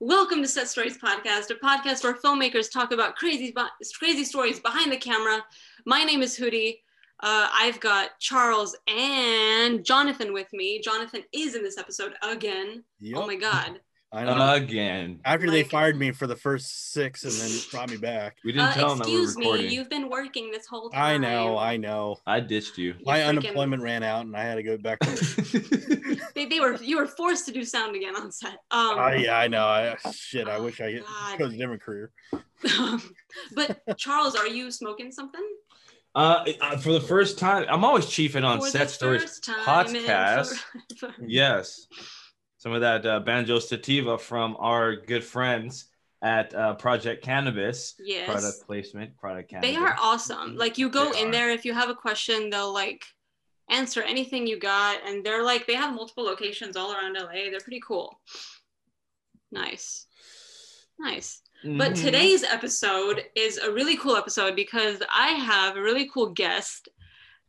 Welcome to Set Stories Podcast, a podcast where filmmakers talk about crazy, crazy stories behind the camera. My name is Hootie. Uh, I've got Charles and Jonathan with me. Jonathan is in this episode again. Yep. Oh my God. I know. Again. After they like- fired me for the first six and then brought me back. We didn't Uh, tell them that we were excuse me, you've been working this whole time. I know, I know. I ditched you. My freaking- unemployment ran out and I had to go back to They, they were you were forced to do sound again on set. Um, Oh yeah, I know. I, shit, I Oh, wish I God. chose a different career. but Charles, are you smoking something? uh, uh, for the first time, I'm always chiefing on For Set the Stories first time in podcast. forever. Yes. Some of that uh, banjo sativa from our good friends at uh, Project Cannabis. Yes. Product placement, Product Cannabis. They are awesome. Like you go They in are. there if you have a question, they'll like answer anything you got, and they're like they have multiple locations all around LA. They're pretty cool. Nice, nice. But Mhm. today's episode is a really cool episode because I have a really cool guest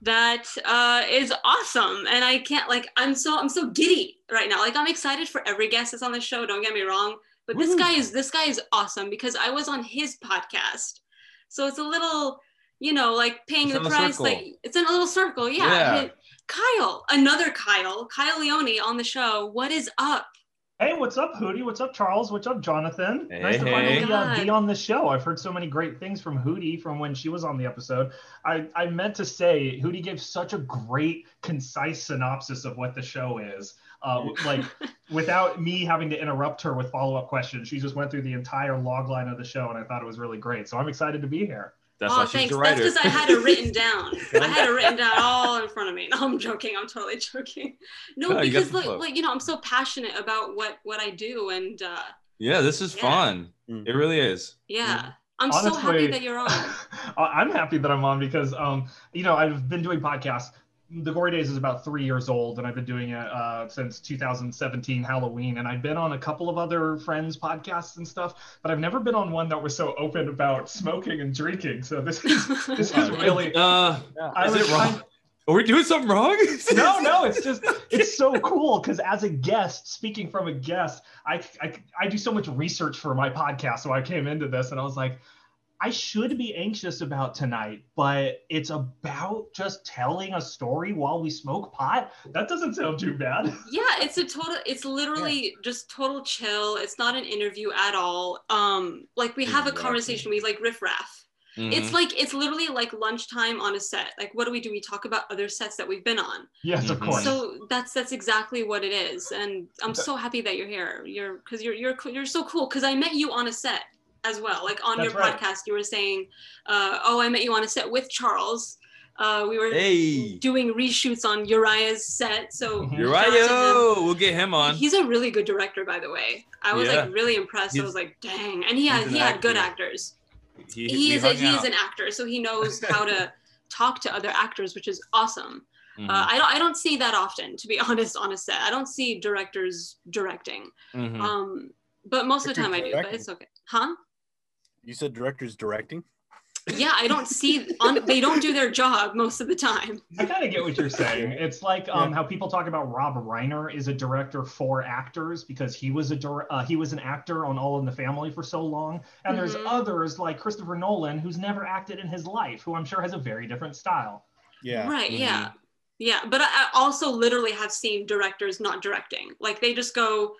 that uh, is awesome, and I can't like I'm so I'm so giddy right now. Like I'm excited for every guest that's on the show. Don't get me wrong, but this guy is this guy is awesome because I was on his podcast, so it's a little you know like paying It's the price. circle. Like it's in a little circle. Yeah. Yeah. Kyle, another Kyle, Kyle Leone on the show. What is up? Hey, what's up, Hootie? What's up, Charles? What's up, Jonathan? Hey, nice to hey. finally uh, be on the show. I've heard so many great things from Hootie from when she was on the episode. I, I meant to say, Hootie gave such a great, concise synopsis of what the show is. Uh, like, without me having to interrupt her with follow up questions, she just went through the entire log line of the show, and I thought it was really great. So I'm excited to be here. That's oh, why she's thanks. the That's because I had it written down. I had it written down all in front of me. No, I'm joking. I'm totally joking. No, No, because the like, like you know, I'm so passionate about what what I do, and uh, yeah, this is Yeah. fun. Mm. It really is. yeah, I'm so happy that you're on. I- I'm happy that I'm on because, um, you know, I've been doing podcasts. The Gory Days is about three years old, and I've been doing it uh, since 2017 Halloween. And I've been on a couple of other friends' podcasts and stuff, but I've never been on one that was so open about smoking and drinking. So this is this is really. Uh, I is was it wrong? trying- Are we doing something wrong? no, no, it's just it's so cool because as a guest, speaking from a guest, I, I I do so much research for my podcast. So I came into this and I was like, I should be anxious about tonight, but it's about just telling a story while we smoke pot. That doesn't sound too bad. yeah, it's a total. It's literally just total chill. It's not an interview at all. Um, like we have a conversation. We like riff raff. Mhm. It's like it's literally like lunchtime on a set. Like what do we do? We talk about other sets that we've been on. Yes, of Mhm. course. So that's that's exactly what it is, and I'm so happy that you're here. You're because you're you're you're so cool. Because I met you on a set as well. Like on That's your right. podcast, you were saying, uh, "Oh, I met you on a set with Charles." Uh, we were Hey, doing reshoots on Uriah's set. So Mhm. shout out to him. Uriah, we'll get him on. He's a really good director, by the way. I was Yeah. like really impressed. I was like, "Dang!" And he had he had good actors. He, He is a, hung he is an actor, so he knows how to talk to other actors, which is awesome. Mhm, Uh, I don't I don't see that often, to be honest, on a set. I don't see directors directing. mhm. Um, but most of the time I do. But it's okay. Huh? You said director's directing? Yeah, I don't see on. They don't do their job most of the time. I kind of get what you're saying. It's like um, how people talk about Rob Reiner is a director for actors because he was a dir- uh, he was an actor on All in the Family for so long, and there's Mhm. others like Christopher Nolan who's never acted in his life, who I'm sure has a very different style. Yeah. Right. Yeah. Mhm. Yeah. But I, I also literally have seen directors not directing. Like they just go,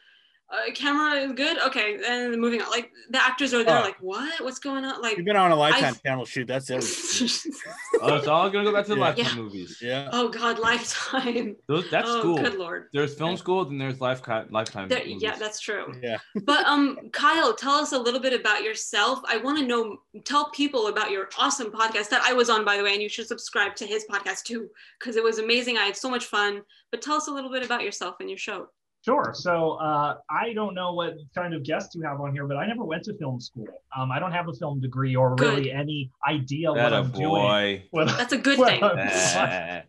uh, camera is good. Okay, and moving on. Like the actors are there, Oh. like what? What's going on? Like. You've been on a lifetime I've- channel shoot. That's everything. Oh, it's all gonna go back to the Yeah. lifetime Yeah. movies. Yeah. oh God, lifetime. Those, that's oh, school. good lord. There's film school, then there's lifetime lifetime. There, yeah, that's true. Yeah. But um, Kyle, tell us a little bit about yourself. I want to know, tell people about your awesome podcast that I was on, by the way, and you should subscribe to his podcast too, because it was amazing. I had so much fun. But tell us a little bit about yourself and your show. Sure. So uh, I don't know what kind of guests you have on here, but I never went to film school. Um, I don't have a film degree or Good. really any idea that what I'm doing. boy. What- That's a good what thing. I'm doing.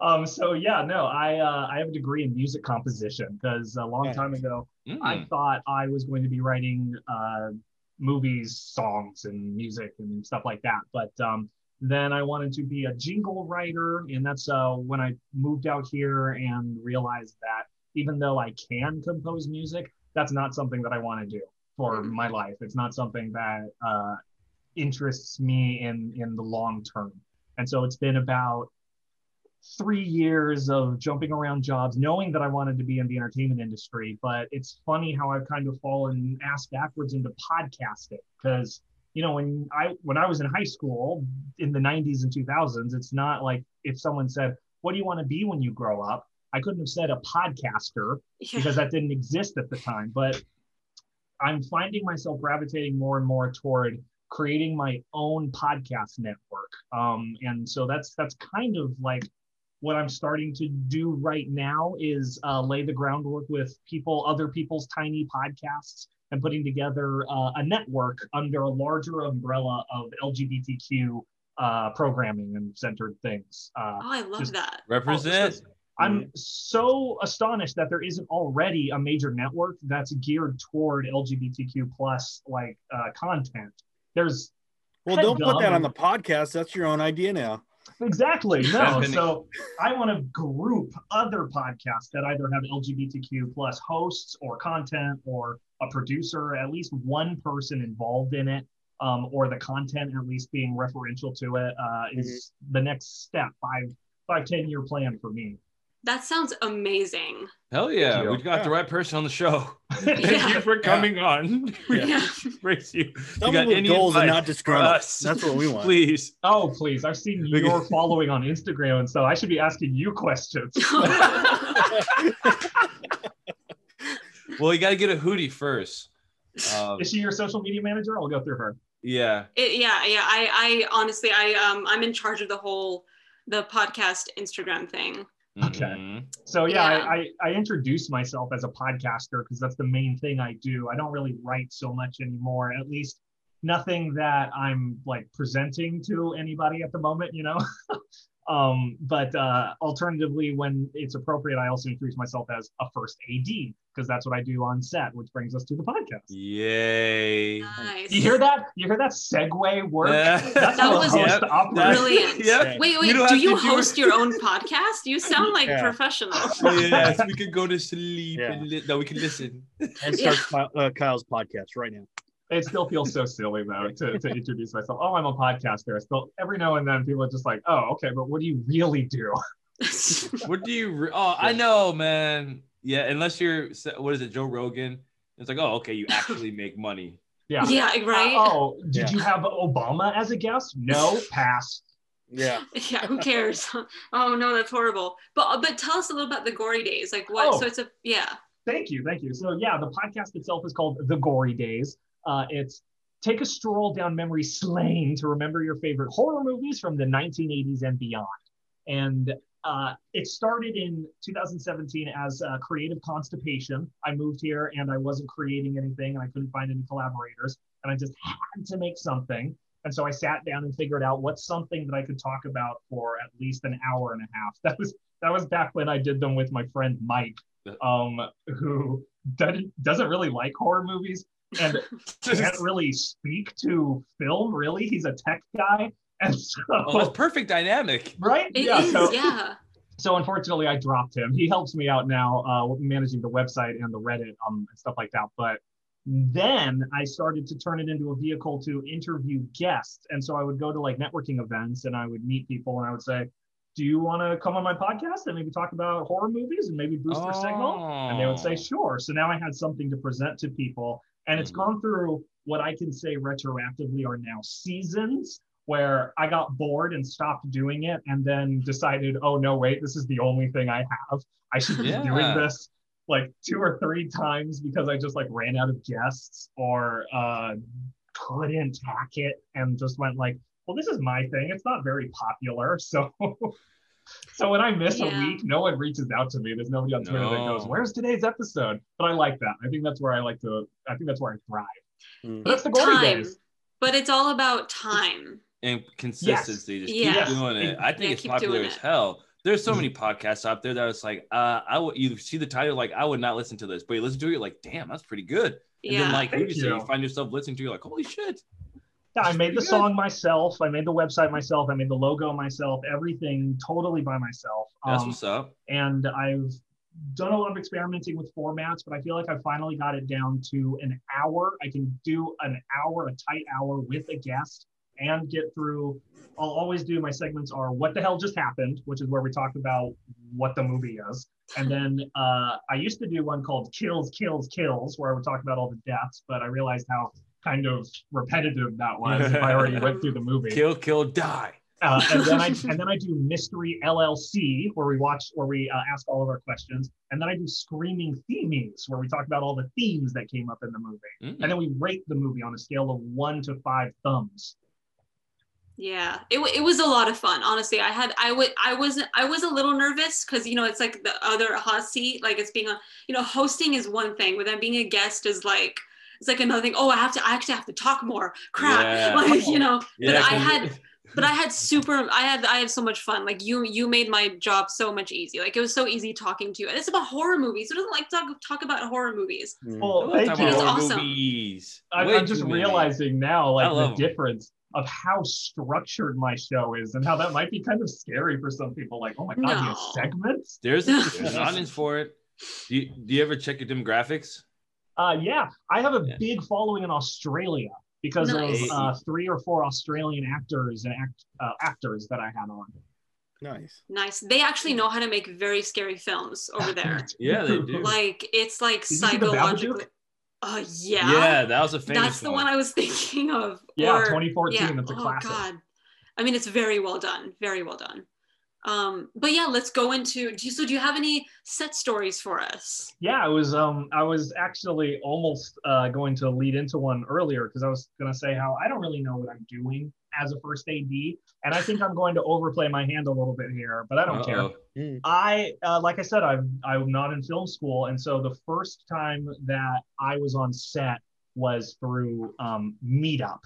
Um, so yeah, no, I uh, I have a degree in music composition because a long Yeah. time ago Mm. I thought I was going to be writing uh, movies, songs, and music and stuff like that. But um, then I wanted to be a jingle writer, and that's uh, when I moved out here and realized that even though I can compose music, that's not something that I want to do for Mhm. my life. It's not something that uh, interests me in in the long term. And so it's been about three years of jumping around jobs, knowing that I wanted to be in the entertainment industry. But it's funny how I've kind of fallen ass backwards into podcasting because you know when I when I was in high school in the 90s and 2000s, it's not like if someone said, "What do you want to be when you grow up?" I couldn't have said a podcaster Yeah. because that didn't exist at the time. But I'm finding myself gravitating more and more toward creating my own podcast network. Um, and so that's that's kind of like what I'm starting to do right now is uh, lay the groundwork with people, other people's tiny podcasts, and putting together uh, a network under a larger umbrella of LGBTQ uh, programming and centered things. Uh, Oh, I love Just- that. Represent. I'm so astonished that there isn't already a major network that's geared toward LGBTQ plus like uh, content. There's Well, don't put that on the podcast. That's your own idea now. exactly no. So I want to group other podcasts that either have LGBTQ plus hosts or content or a producer, at least one person involved in it, um, or the content at least being referential to it uh, is the next step. Five, five, ten year plan for me. That sounds amazing. Hell yeah, you. we got the right person on the show. Thank Yeah. you for coming on. We Yeah. Yeah. embrace you. Some you got any goals and advice not for disgruntled. us? That's what we want. Please. Oh, please. I've seen Look at- your following on Instagram and so I should be asking you questions. Well, you got to get a hoodie first. Um, Is she your social media manager? I'll go through her. yeah. It- yeah, yeah. I, I honestly, I, um, I'm in charge of the whole, the podcast Instagram thing. Okay. Mhm. So yeah, Yeah. I, I, I introduce myself as a podcaster because that's the main thing I do. I don't really write so much anymore, at least nothing that I'm like presenting to anybody at the moment, you know. um, but uh, alternatively, when it's appropriate, I also introduce myself as a first AD because that's what I do on set, which brings us to the podcast. Yay. Nice. You hear that? You hear that segue work? Yeah. That's That was- host Yep, operates. Brilliant. Yep. Wait, wait. don't do you to do host your own podcast? You sound like Yeah. professional. yes, we could go to sleep. Yeah. And li- no, we can listen. And start Ky- uh, Kyle's podcast right now. It still feels so silly though to, to introduce myself. Oh, I'm a podcaster. I still every now and then people are just like, oh, okay, but what do you really do? What do you? Re- oh, I know, man. Yeah, unless you're, what is it, Joe Rogan? It's like, oh, okay, you actually make money. Yeah. yeah, right. Uh, oh, did Yeah. you have Obama as a guest? No, pass. Yeah. yeah, who cares? oh no, that's horrible. But but tell us a little about the gory days. Like what? Oh. So it's a yeah. Thank you, thank you. So yeah, the podcast itself is called The Gory Days. Uh, it's take a stroll down memory lane to remember your favorite horror movies from the 1980s and beyond. And uh, it started in 2017 as uh, creative constipation. I moved here and I wasn't creating anything and I couldn't find any collaborators and I just had to make something. And so I sat down and figured out what's something that I could talk about for at least an hour and a half. That was that was back when I did them with my friend Mike, um, who doesn't doesn't really like horror movies and can't really speak to film. Really, he's a tech guy, and so Oh, that's perfect dynamic. right, It is, yeah. So yeah. so unfortunately, I dropped him. He helps me out now, uh, managing the website and the Reddit um, and stuff like that. But then I started to turn it into a vehicle to interview guests, and so I would go to like networking events and I would meet people and I would say, "Do you want to come on my podcast and maybe talk about horror movies and maybe boost their signal?" And they would say, Oh. sure. So now I had something to present to people. And it's gone through what I can say retroactively are now seasons where I got bored and stopped doing it and then decided, oh, no, wait, this is the only thing I have. I should be Yeah. doing this like two or three times because I just like ran out of guests or uh, couldn't hack it and just went like, well, this is my thing. It's not very popular. So. So when I miss a week, no one reaches out to me. There's nobody on Twitter that goes, "Where's today's episode?" But I like that. I think that's where I like to. I think that's where I thrive. Mm. But that's the glory time. days. But it's all about time. and consistency. Just keep doing it. I think Yeah, it's popular doing as hell. There's so many podcasts out there that it's like, uh, I would you see the title like I would not listen to this, but you listen to it, you're like, damn, that's pretty good. And Yeah. then like Thank you, say, you. you find yourself listening to, you're like, holy shit. Yeah, I made the good. song myself. I made the website myself. I made the logo myself. Everything totally by myself. That's Um, what's up. and I've done a lot of experimenting with formats, but I feel like I finally got it down to an hour. I can do an hour, a tight hour with a guest and get through. I'll always do my segments are what the hell just happened, which is where we talk about what the movie is. And then uh, I used to do one called Kills, Kills, Kills, where I would talk about all the deaths, but I realized how kind of repetitive that was if I already went through the movie. Kill, kill, die. Uh, and then I and then I do Mystery LLC, where we watch, where we uh, ask all of our questions, and then I do Screaming Themies, where we talk about all the themes that came up in the movie, Mm. and then we rate the movie on a scale of one to five thumbs. Yeah, it, it was a lot of fun. Honestly, I had I would I was I was a little nervous because you know it's like the other hot seat, like it's being on. You know, hosting is one thing, but then being a guest is like it's like another thing. Oh, I have to I actually have to talk more. Crap, Yeah. like you know. Yeah, but I 'cause- had but I had super I had I had so much fun. Like you you made my job so much easy. Like it was so easy talking to you. And it's about horror movies. Who doesn't like to talk talk about horror movies? Mm. Well, thank you. It's awesome. movies. I'm, I'm just realizing now, like the difference of how structured my show is, and how that might be kind of scary for some people. Like, oh my god, you have segments? There's, there's an audience for it. Do you, do you ever check your demographics? Uh, yeah, I have a Yeah. big following in Australia because Nice. of uh, three or four Australian actors and act, uh, actors that I had on. Nice. Nice. They actually know how to make very scary films over there. Yeah, they do. like it's like Did you see The psychologically. Uh, yeah. yeah, that was a famous That's the one I was thinking of. Yeah, Or- 2014. yeah. That's a oh, classic. God. I mean, it's very well done. Very well done. Um, but yeah, let's go into. Do you, so, do you have any set stories for us? Yeah, i was. Um, I was actually almost uh, going to lead into one earlier because I was going to say how I don't really know what I'm doing as a first AD, and I think I'm going to overplay my hand a little bit here, but I don't care. Uh-oh. I, uh, like I said, I'm I'm not in film school, and so the first time that I was on set was through um, Meetup.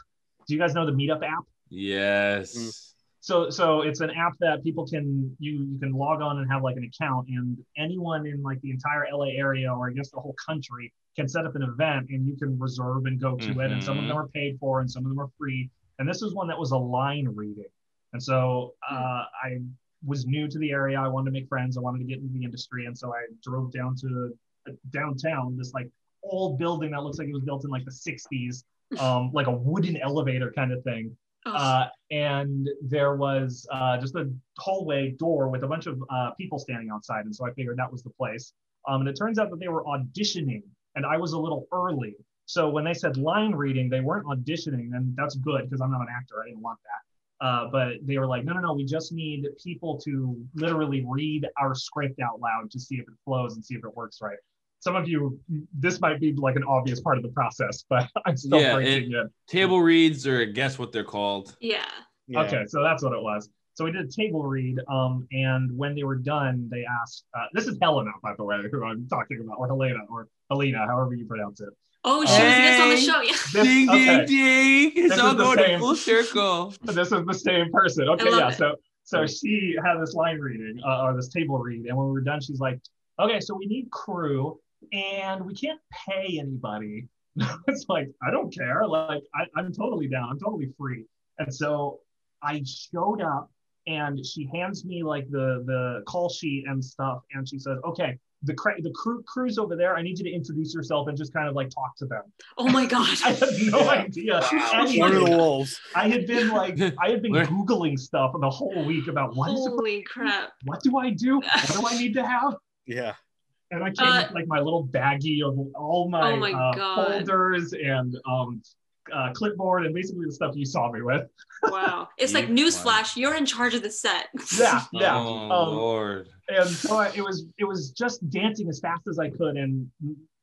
Do you guys know the Meetup app? Yes. So so it's an app that people can you you can log on and have like an account, and anyone in like the entire LA area or I guess the whole country can set up an event, and you can reserve and go to it, and some of them are paid for, and some of them are free. And this is one that was a line reading, and so uh, I was new to the area. I wanted to make friends. I wanted to get into the industry, and so I drove down to uh, downtown, this like old building that looks like it was built in like the '60s, um, like a wooden elevator kind of thing. Oh, Uh, and there was uh, just a hallway door with a bunch of uh, people standing outside, and so I figured that was the place. Um, and it turns out that they were auditioning, and I was a little early. So when they said line reading, they weren't auditioning, and that's good because I'm not an actor. I didn't want that. Uh, but they were like, no, no, no, we just need people to literally read our script out loud to see if it flows and see if it works right. Some of you, this might be like an obvious part of the process, but I'm still Yeah, breaking it. Table reads, or guess what they're called. yeah. Yeah. Okay, so that's what it was. So we did a table read, um, and when they were done, they asked. Uh, this is Helena, by the way, who I'm talking about, or Helena, or Helena, however you pronounce it. Oh, she was guest on the show. Yeah. This, ding, okay, ding, ding. It's This all the going same. in full circle. this is the same person. Okay, yeah. it. So so she had this line reading, uh, or this table read, and when we were done, she's like, "Okay, so we need crew, and we can't pay anybody." it's like I don't care. Like I, I'm totally down. I'm totally free. And so I showed up, and she hands me like the the call sheet and stuff, and she says, "Okay." The, cra- the crew crew's over there. I need you to introduce yourself and just kind of like talk to them. Oh my God. I had no Yeah. idea. One of the wolves. I had been like, I had been googling stuff the whole week about what is it, Holy crap. what do I do? What do I need to have? Yeah. And I came Uh, with like my little baggie of all my, Oh my uh, folders and um, uh, clipboard and basically the stuff you saw me with. Wow. It's like You- newsflash. You're in charge of the set. Yeah, yeah. Oh Um, Lord. and so I, it was it was just dancing as fast as I could and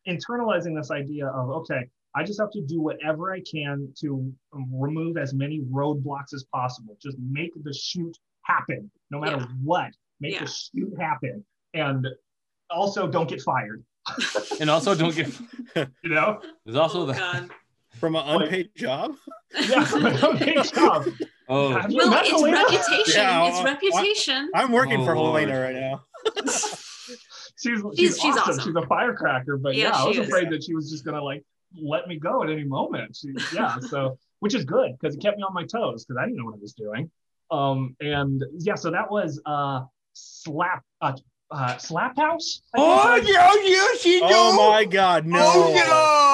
internalizing this idea of okay, I just have to do whatever I can to remove as many roadblocks as possible. Just make the shoot happen, no matter Yeah. what. Make Yeah. the shoot happen, and also don't get fired. And also don't get. You know, There's also oh the. God. From an unpaid job? yeah, okay, job. Oh, Well, it's Helena? reputation. Yeah, it's reputation. I'm working Oh, for Lord. Helena right now. she's, she's, She's- she's awesome. awesome. She's a firecracker, but Yeah, yeah, I was is. afraid that she was just gonna like let me go at any moment. She, yeah, so which is good because it kept me on my toes because I didn't know what I was doing. Um, and yeah, so that was uh slap uh uh, Slap House. I Oh yeah, yeah, she Oh my god, no. Oh,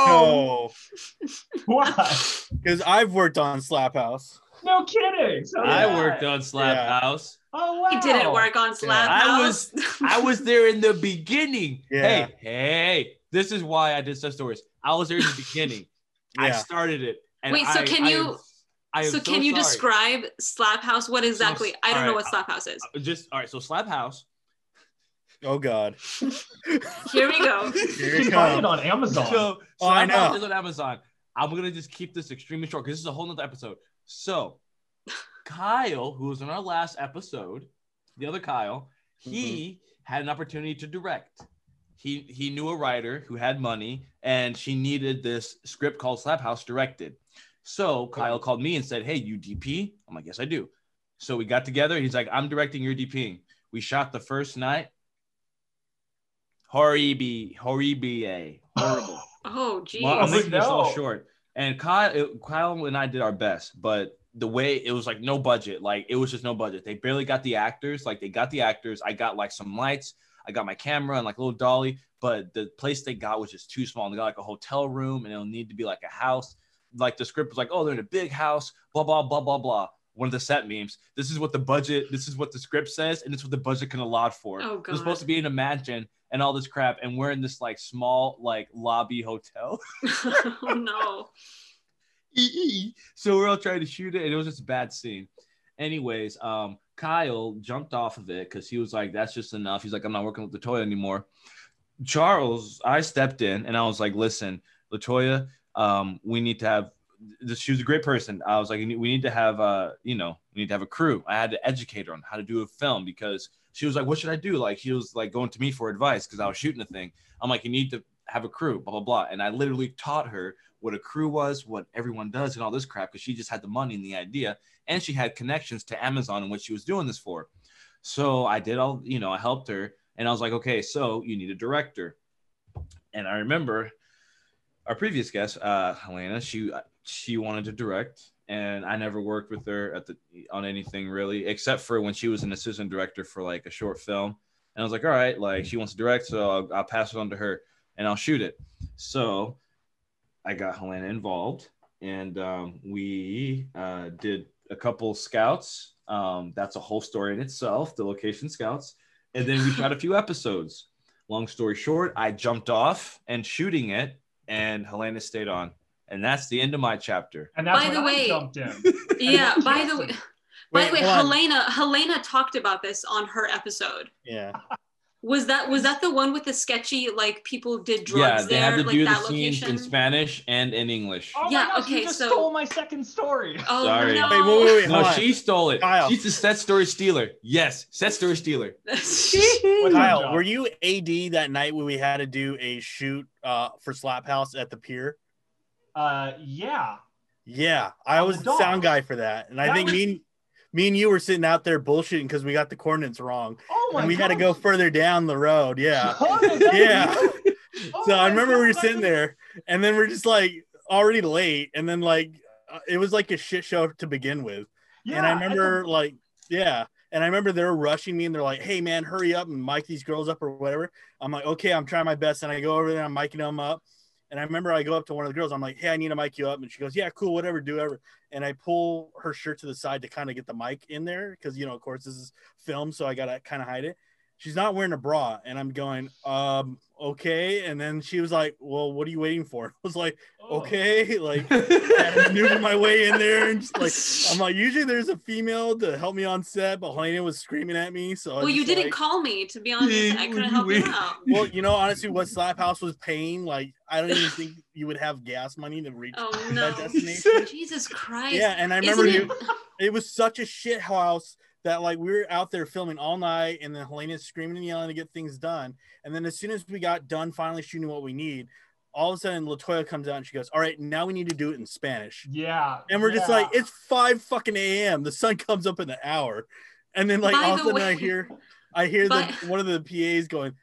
No. I- Why? Because I've worked on Slap House. No kidding. So I did worked on Slap Yeah. House. Oh wow. He didn't work on Slap I House. I was there in the beginning. Yeah. Hey, hey, this is why I did such stories. I was there in the beginning. I started it. And Wait, so I- can I you- am- I am so can you sorry. describe Slap House? What exactly? I don't know what Slap House is. Just all right. So Slap House. Oh god. Here we go. Here You it can find it on Amazon. So Oh, I Slap House know. is on Amazon. I'm gonna just keep this extremely short because this is a whole nother episode. So Kyle, who was in our last episode, the other Kyle, he mm-hmm. had an opportunity to direct. He he knew a writer who had money, and she needed this script called Slap House directed. So Kyle called me and said, "Hey, you DP?" I'm like, "Yes, I do." So we got together. He's like, "I'm directing your DPing." We shot the first night. Horrible, horrible, horrible. Oh, geez. Well, I'm making this all no. short. And Kyle, it- Kyle and I did our best, but the way it was like no budget, like it was just no budget. They barely got the actors. Like they got the actors. I got like some lights. I got my camera and like a little dolly, but the place they got was just too small. And they got like a hotel room, and it'll need to be like a house. Like the script was like, oh, they're in a big house. Blah blah blah blah blah. One of the set memes. This is what the budget. This is what the script says, and it's what the budget can allot for. Oh, We're supposed to be in a mansion and all this crap, and we're in this like small like lobby hotel. oh no. so we're all trying to shoot it, and it was just a bad scene. Anyways, um, Kyle jumped off of it because he was like, "That's just enough." He's like, "I'm not working with Latoya anymore." Charles, I stepped in and I was like, "Listen, Latoya, um, we need to have." This, she was a great person. I was like, "We need to have, uh, you know, we need to have a crew." I had to educate her on how to do a film because she was like, "What should I do?" Like, she was like going to me for advice because I was shooting a thing. I'm like, "You need to have a crew, blah blah blah," and I literally taught her what a crew was, what everyone does, and all this crap because she just had the money and the idea, and she had connections to Amazon and what she was doing this for. So I did all, you know, I helped her, and I was like, okay, so you need a director. And I remember our previous guest, uh, Helena, she she wanted to direct, and I never worked with her at the on anything really, except for when she was an assistant director for like a short film. And I was like, all right, like she wants to direct, so I'll, I'll pass it on to her, and I'll shoot it. So I got Helena involved, and um, we uh, did a couple scouts. Um, that's a whole story in itself, the location scouts, and then we shot a few episodes. Long story short, I jumped off and shooting it, and Helena stayed on, and that's the end of my chapter. And that's By when the I way- jumped in. Yeah. And By the way, by Wait, the way. Helena Helena talked about this on her episode. Yeah. Was that was that the one with the sketchy like people did drugs yeah, they there, had to like do the that scenes location? in Spanish and in English. Oh Yeah, my gosh, okay, you just so- stole my second story. Oh Sorry. no! Wait, wait, wait, wait. No, she stole it. Kyle. She's the set story stealer. Yes, set story stealer. What's Kyle, were you AD that night when we had to do a shoot uh, for Slap House at the pier? Uh, yeah. Yeah, I was the sound guy for that, and I think was- me and me and you were sitting out there bullshitting because we got the coordinates wrong, Oh my and we had to go further down the road. Yeah, Oh, Yeah. Oh so I remember we were sitting there, and then we're just like already late, and then like it was like a shit show to begin with. Yeah, and I remember like, yeah. And I remember they're rushing me and they're like, hey man, hurry up and mic these girls up or whatever. I'm like, okay, I'm trying my best. And I go over there, I'm miking them up. And I remember I go up to one of the girls, I'm like, hey, I need to mic you up. And she goes, yeah, cool, whatever, do whatever. And I pull her shirt to the side to kind of get the mic in there because, you know, of course, this is film. So I got to kind of hide it. She's not wearing a bra. And I'm going, um, okay. And then she was like, well, what are you waiting for? I was like, Oh. okay. Like, I had to maneuver my way in there and just like I'm like usually there's a female to help me on set, but Helena was screaming at me. So well, you didn't like- call me to be honest. Yeah, I couldn't help you you out. Well, you know, honestly, what Slap House was paying, like I don't even think you would have gas money to reach Oh that destination. Jesus Christ! Yeah, and I remember Isn't you, it? it was such a shit house that like we were out there filming all night, and then Helena's screaming and yelling to get things done. And then as soon as we got done, finally shooting what we need, all of a sudden Latoya comes out and she goes, "All right, now we need to do it in Spanish." Yeah. And we're just like, it's five fucking a.m. The sun comes up in an hour, and then like By all of a the sudden I hear, I hear By- the one of the PAs going,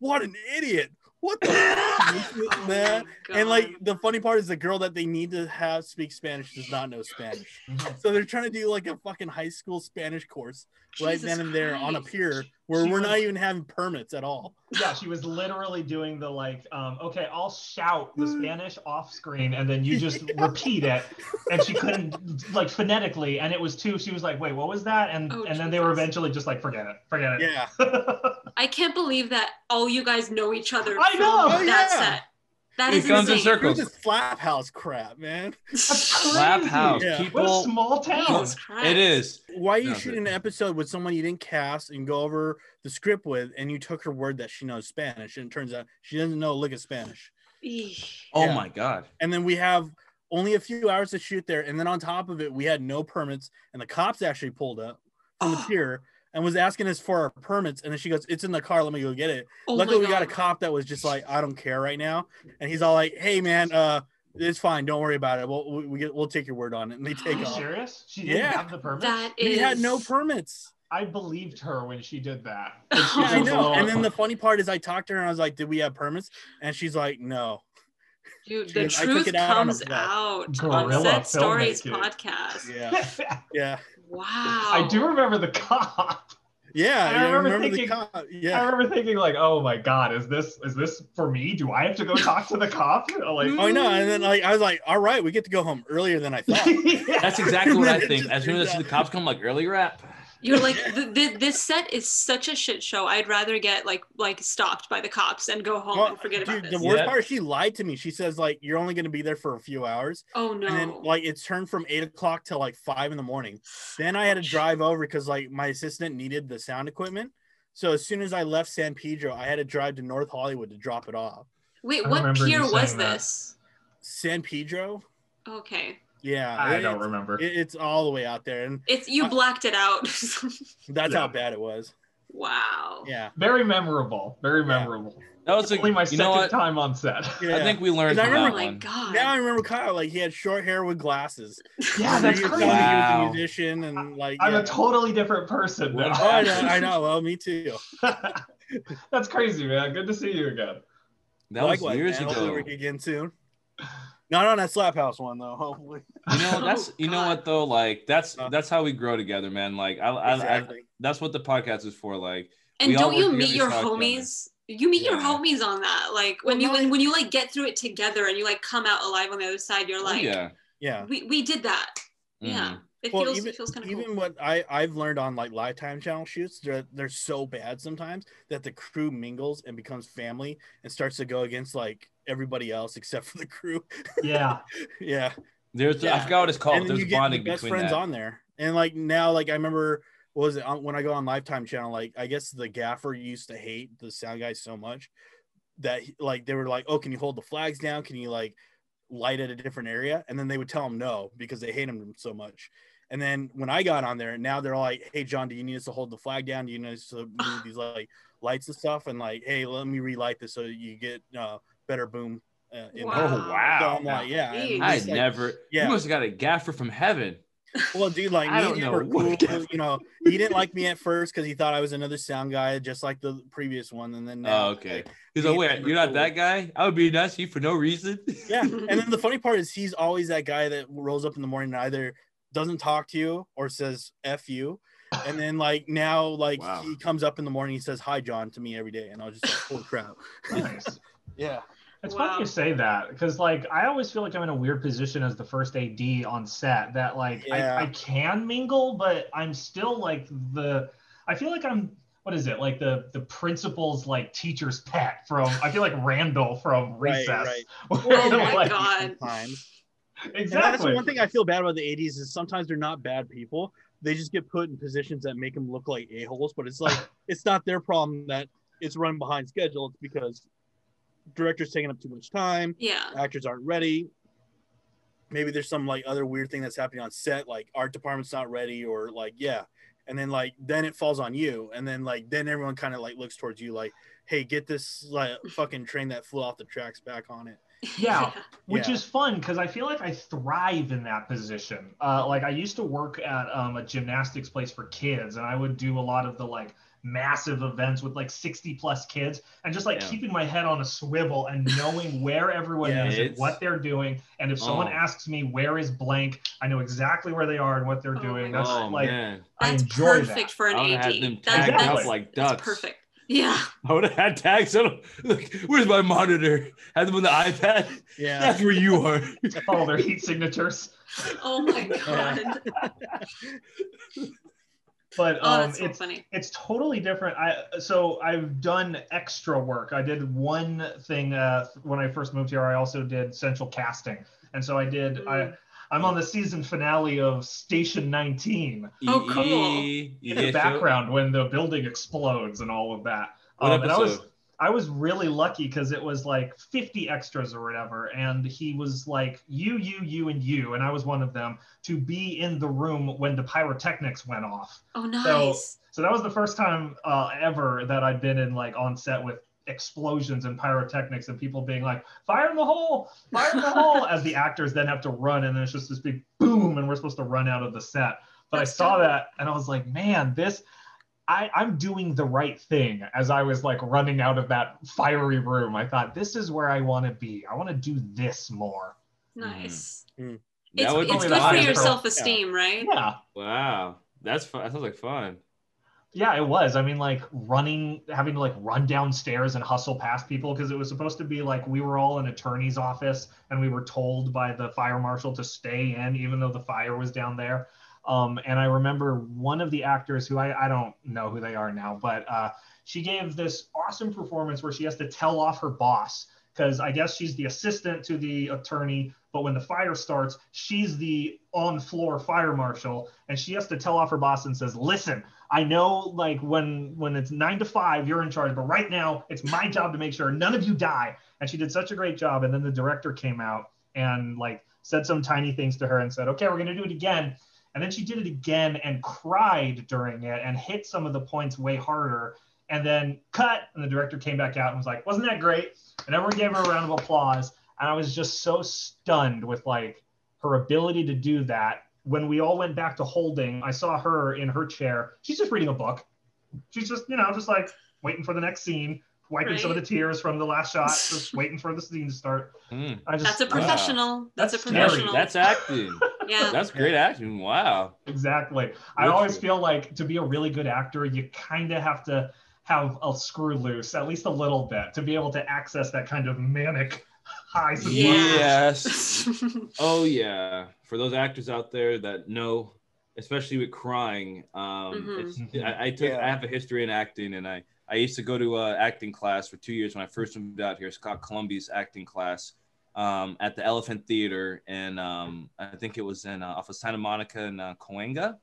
"What an idiot! What the fuck is Oh And like the funny part is the girl that they need to have speak Spanish does not know Spanish. Mhm. So they're trying to do like a fucking high school Spanish course right Jesus then and there on a pier where She we're was- not even having permits at all. Yeah, she was literally doing the like, um, okay, I'll shout the Spanish off screen and then you just repeat it. And she couldn't like phonetically, and it was too, She was like, wait, what was that? And Oh, and then they were eventually just like, forget it, forget it. Yeah. I can't believe that all you guys know each other. I from know! Oh, that yeah. set. That It is comes in circles. This Slap house crap, man. Slap Crazy. house. Yeah. What a People. small town. Jesus It is. Why are you No, shooting but- an episode with someone you didn't cast and go over the script with, and you took her word that she knows Spanish, and it turns out she doesn't know a lick of Spanish. Eesh. Oh my god. And then we have only a few hours to shoot there, and then on top of it, we had no permits, and the cops actually pulled up from the Oh. pier and was asking us for our permits, and then she goes, "It's in the car. Let me go get it." Oh Luckily, we got a cop that was just like, "I don't care right now," and he's all like, "Hey, man, uh, it's fine. Don't worry about it. We'll we, we get we'll take your word on it." And they Are take you off. serious? She didn't Yeah. have the permit. That is. We had no permits. I believed her when she did that. Yeah, Yeah, I know. And then the the funny part is, I talked to her and I was like, "Did we have permits?" And she's like, "No." Dude, the goes, "I took truth it out comes out on Guerrilla Set Stories podcast. Yeah, yeah, Wow. I do remember the cop. yeah. I remember remember thinking- the cop. I remember thinking like, oh my god, is this is this for me? Do I have to go talk to the cop? Like, Oh no! And then like I was like, "All right, we get to go home earlier than I thought." That's exactly what I think. As soon as I turns see the cops come, like early rap. You're like th- th- this set is such a shit show. I'd rather get like like stopped by the cops and go home Well, and forget about dude, this. the worst Yeah. part, is she lied to me. She says like, "You're only going to be there for a few hours," oh no. and then like it's turned from eight o'clock to like five in the morning. Then I had to drive over because like my assistant needed the sound equipment. So as soon as I left San Pedro, I had to drive to North Hollywood to drop it off. Wait, what pier was that. this? San Pedro, Okay. Yeah, I it- don't remember. it- it's all the way out there, and It's you Uh, blacked it out. that's Yeah. how bad it was. wow. Yeah, Very memorable. Very Yeah. memorable. That was a, Only my you second what? time on set. yeah. I think we learned I from Oh remember- that my one. god. now I remember Kyle. Like he had short hair with glasses. Yeah, that's crazy. telling me he was Wow. a musician and like. I'm yeah. a totally different person now. Oh, I know, I know. Well, me too. That's crazy, man. Good to see you again. That was Likewise, years man. Hopefully ago. work again soon. Not on that slap house one though. Hopefully. You know, that's Oh, you know what though. Like that's that's how we grow together, man. Like I, I, I that's what the podcast is for. Like And don't you meet your homies? You meet your homies on that. Like when Well, you no, when, when you like get through it together and you like come out alive on the other side, you're oh, like, yeah, yeah. we, we did that. Yeah. Mhm. It Well, feels even it feels kind of even cool. what I I've learned on like lifetime channel shoots, they're they're so bad sometimes that the crew mingles and becomes family and starts to go against like everybody else except for the crew. Yeah. yeah. There's I Yeah. forgot what it's called. and There's you get the bonding best between friends that. on there. And like now, like I remember, what was it when I go on Lifetime channel? Like I guess the gaffer used to hate the sound guy so much that like they were like, "Oh, can you hold the flags down? Can you like light at a different area?" And then they would tell him no because they hate him so much. And then when I got on there, now they're like, "Hey, John, do you need us to hold the flag down? Do you need us to move these like lights and stuff?" And like, "Hey, let me relight this so you get uh, better boom." Uh, in Wow. there." Oh wow! So I'm like, yeah. I like- never. yeah. You must have got a gaffer from heaven. well, dude, like I me don't and him know were cool. You know, he didn't like me at first because he thought I was another sound guy, just like the previous one. And then now, Oh, okay. like, He's like, wait, you're not cool. that guy? I would be nice to you for no reason. yeah. And then the funny part is he's always that guy that rolls up in the morning and either doesn't talk to you or says "f you." And then like now, like Wow. he comes up in the morning, he says "Hi, John" to me every day, and I was just like, "Holy crap!" Nice. Yeah. It's Wow. funny you say that because, like, I always feel like I'm in a weird position as the first AD on set that, like, Yeah. I, I can mingle, but I'm still like the. I feel like I'm. What is it? Like the the principal's like teacher's pet from. I feel like Randall from Recess. right. Oh my like- god. Sometimes. And that's Exactly. the one thing I feel bad about the 80s is sometimes they're not bad people. They just get put in positions that make them look like a-holes, but it's like it's not their problem that it's run behind schedule. It's because director's taking up too much time, Yeah. actors aren't ready. Maybe there's some like other weird thing that's happening on set, like art department's not ready, or like, yeah. And then like then it falls on you. And then like then everyone kind of like looks towards you like, hey, get this like fucking train that flew off the tracks back on it. Yeah. which Yeah. is fun because I feel like I thrive in that position. Uh, like I used to work at um, a gymnastics place for kids, and I would do a lot of the like massive events with like 60 plus kids and just like Yeah. keeping my head on a swivel and knowing where everyone Yeah, is and what they're doing. And if someone Oh. asks me where is blank, I know exactly where they are and what they're Oh doing. That's oh like man, I That's perfect that. for an I would AD. have had them That- tagged Exactly. up like that's ducks. perfect. Yeah. I would have had tags on them. Look, where's my monitor? Had them on the iPad. Yeah. That's where you are. all their heat signatures. Oh my god. But Oh, um, that's so it's funny. it's totally different. I so I've done extra work. I did one thing uh, when I first moved here. I also did central casting, and so I did. I Mm. I'm on the season finale of Station 19 Oh, cool. In the background when the building explodes and all of that. What Um, and I was episode? I was really lucky because it was like 50 extras or whatever, and he was like you, you, you, and you, and I was one of them to be in the room when the pyrotechnics went off. Oh nice. So that was the first time uh, ever that I'd been in like on set with explosions and pyrotechnics and people being like, "Fire in the hole! Fire in the hole!" as the actors then have to run, and then it's just this big boom, and we're supposed to run out of the set. But That's I saw that, and I was like, "Man, this." I, I'm doing the right thing as I was like running out of that fiery room. I thought, this is where I want to be. I want to do this more. nice. Hmm. Hmm. That It's, would it's good for your self-esteem, right? Yeah. Wow, that's fun. That sounds like fun. Yeah, it was. I mean, like running, having to like run downstairs and hustle past people because it was supposed to be like we were all in attorney's office and we were told by the fire marshal to stay in even though the fire was down there. Um, and I remember one of the actors who I, I don't know who they are now, but uh, she gave this awesome performance where she has to tell off her boss because I guess she's the assistant to the attorney, but when the fire starts, she's the on floor fire marshal and she has to tell off her boss and says, listen, I know like when when it's nine to five, you're in charge, but right now it's my job to make sure none of you die. And she did such a great job. And then the director came out and like said some tiny things to her and said, okay, we're gonna do it again. And then she did it again and cried during it and hit some of the points way harder. And then cut, and the director came back out and was like, wasn't that great? And everyone gave her a round of applause. And I was just so stunned with like her ability to do that. When we all went back to holding, I saw her in her chair. She's just reading a book. She's just, you know, just like waiting for the next scene, wiping some of the tears from the last shot, just waiting for the scene to start. Hmm. I just That's a Wow. professional. That's, That's a scary. professional. That's acting. Yeah. That's great acting. Wow. exactly. I always you. feel like to be a really good actor, you kind of have to have a screw loose, at least a little bit, to be able to access that kind of manic highs and Yeah. lows. Yes. Oh yeah. For those actors out there that know, especially with crying, um, Mhm. it's, Mhm. I, I took Yeah. I have a history in acting, and I I used to go to uh, acting class for two years when I first moved out here. Scott Columbia's acting class um, at the Elephant Theater, and um, I think it was in uh, off of Santa Monica and uh, Cahuenga,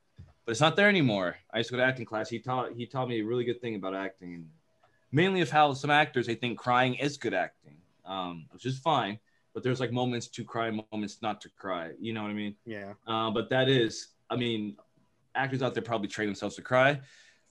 but it's not there anymore. I used to go to acting class. He taught he taught me a really good thing about acting, mainly of how some actors they think crying is good acting, um, which is fine. But there's like moments to cry, moments not to cry. You know what I mean? Yeah. Uh, but that is, I mean, actors out there probably train themselves to cry.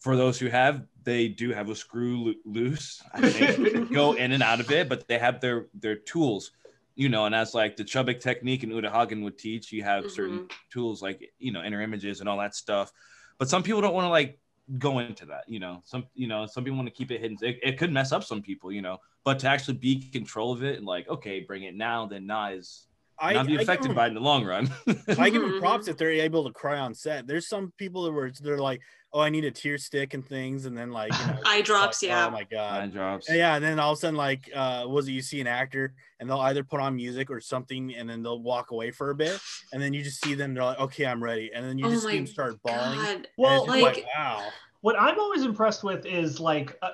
For those who have, they do have a screw loo- loose. I think go in and out of it, but they have their their tools, you know. And as like the Chubbuck technique and Uta Hagen would teach, you have certain tools like you know inner images and all that stuff. But some people don't want to like go into that, you know. Some you know some people want to keep it hidden. It, it could mess up some people, you know. But to actually be control of it and like okay, bring it now, then not is I, not be I affected them- by it in the long run. I give them Mhm. props if they're able to cry on set. There's some people that were they're like, oh, I need a tear stick and things, and then like you know, Eye drops, like, yeah. Oh my god. Line drops. And yeah, and then all of a sudden, like, uh, was it you see an actor and they'll either put on music or something, and then they'll walk away for a bit, and then you just see them, they're like, okay, I'm ready, and then you Oh just my see them start bawling. God. Well, just like- wow, what I'm always impressed with is like uh,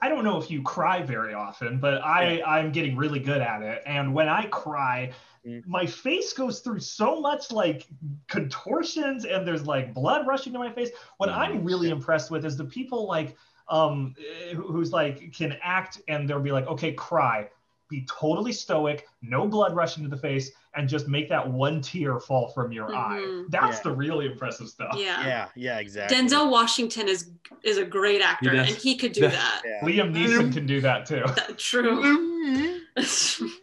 I don't know if you cry very often, but I I'm getting really good at it. And when I cry, Mm. my face goes through so much like contortions and there's like blood rushing to my face. What Mhm. I'm really impressed with is the people like um eh, who's like can act and they'll be like, okay, cry. Be totally stoic, no blood rushing to the face, and just make that one tear fall from your eye. Mhm. That's Yeah. the really impressive stuff. Yeah. yeah, yeah, exactly. Denzel Washington is is a great actor, does. and he could do that. Yeah. Liam Neeson can do that too. That- true.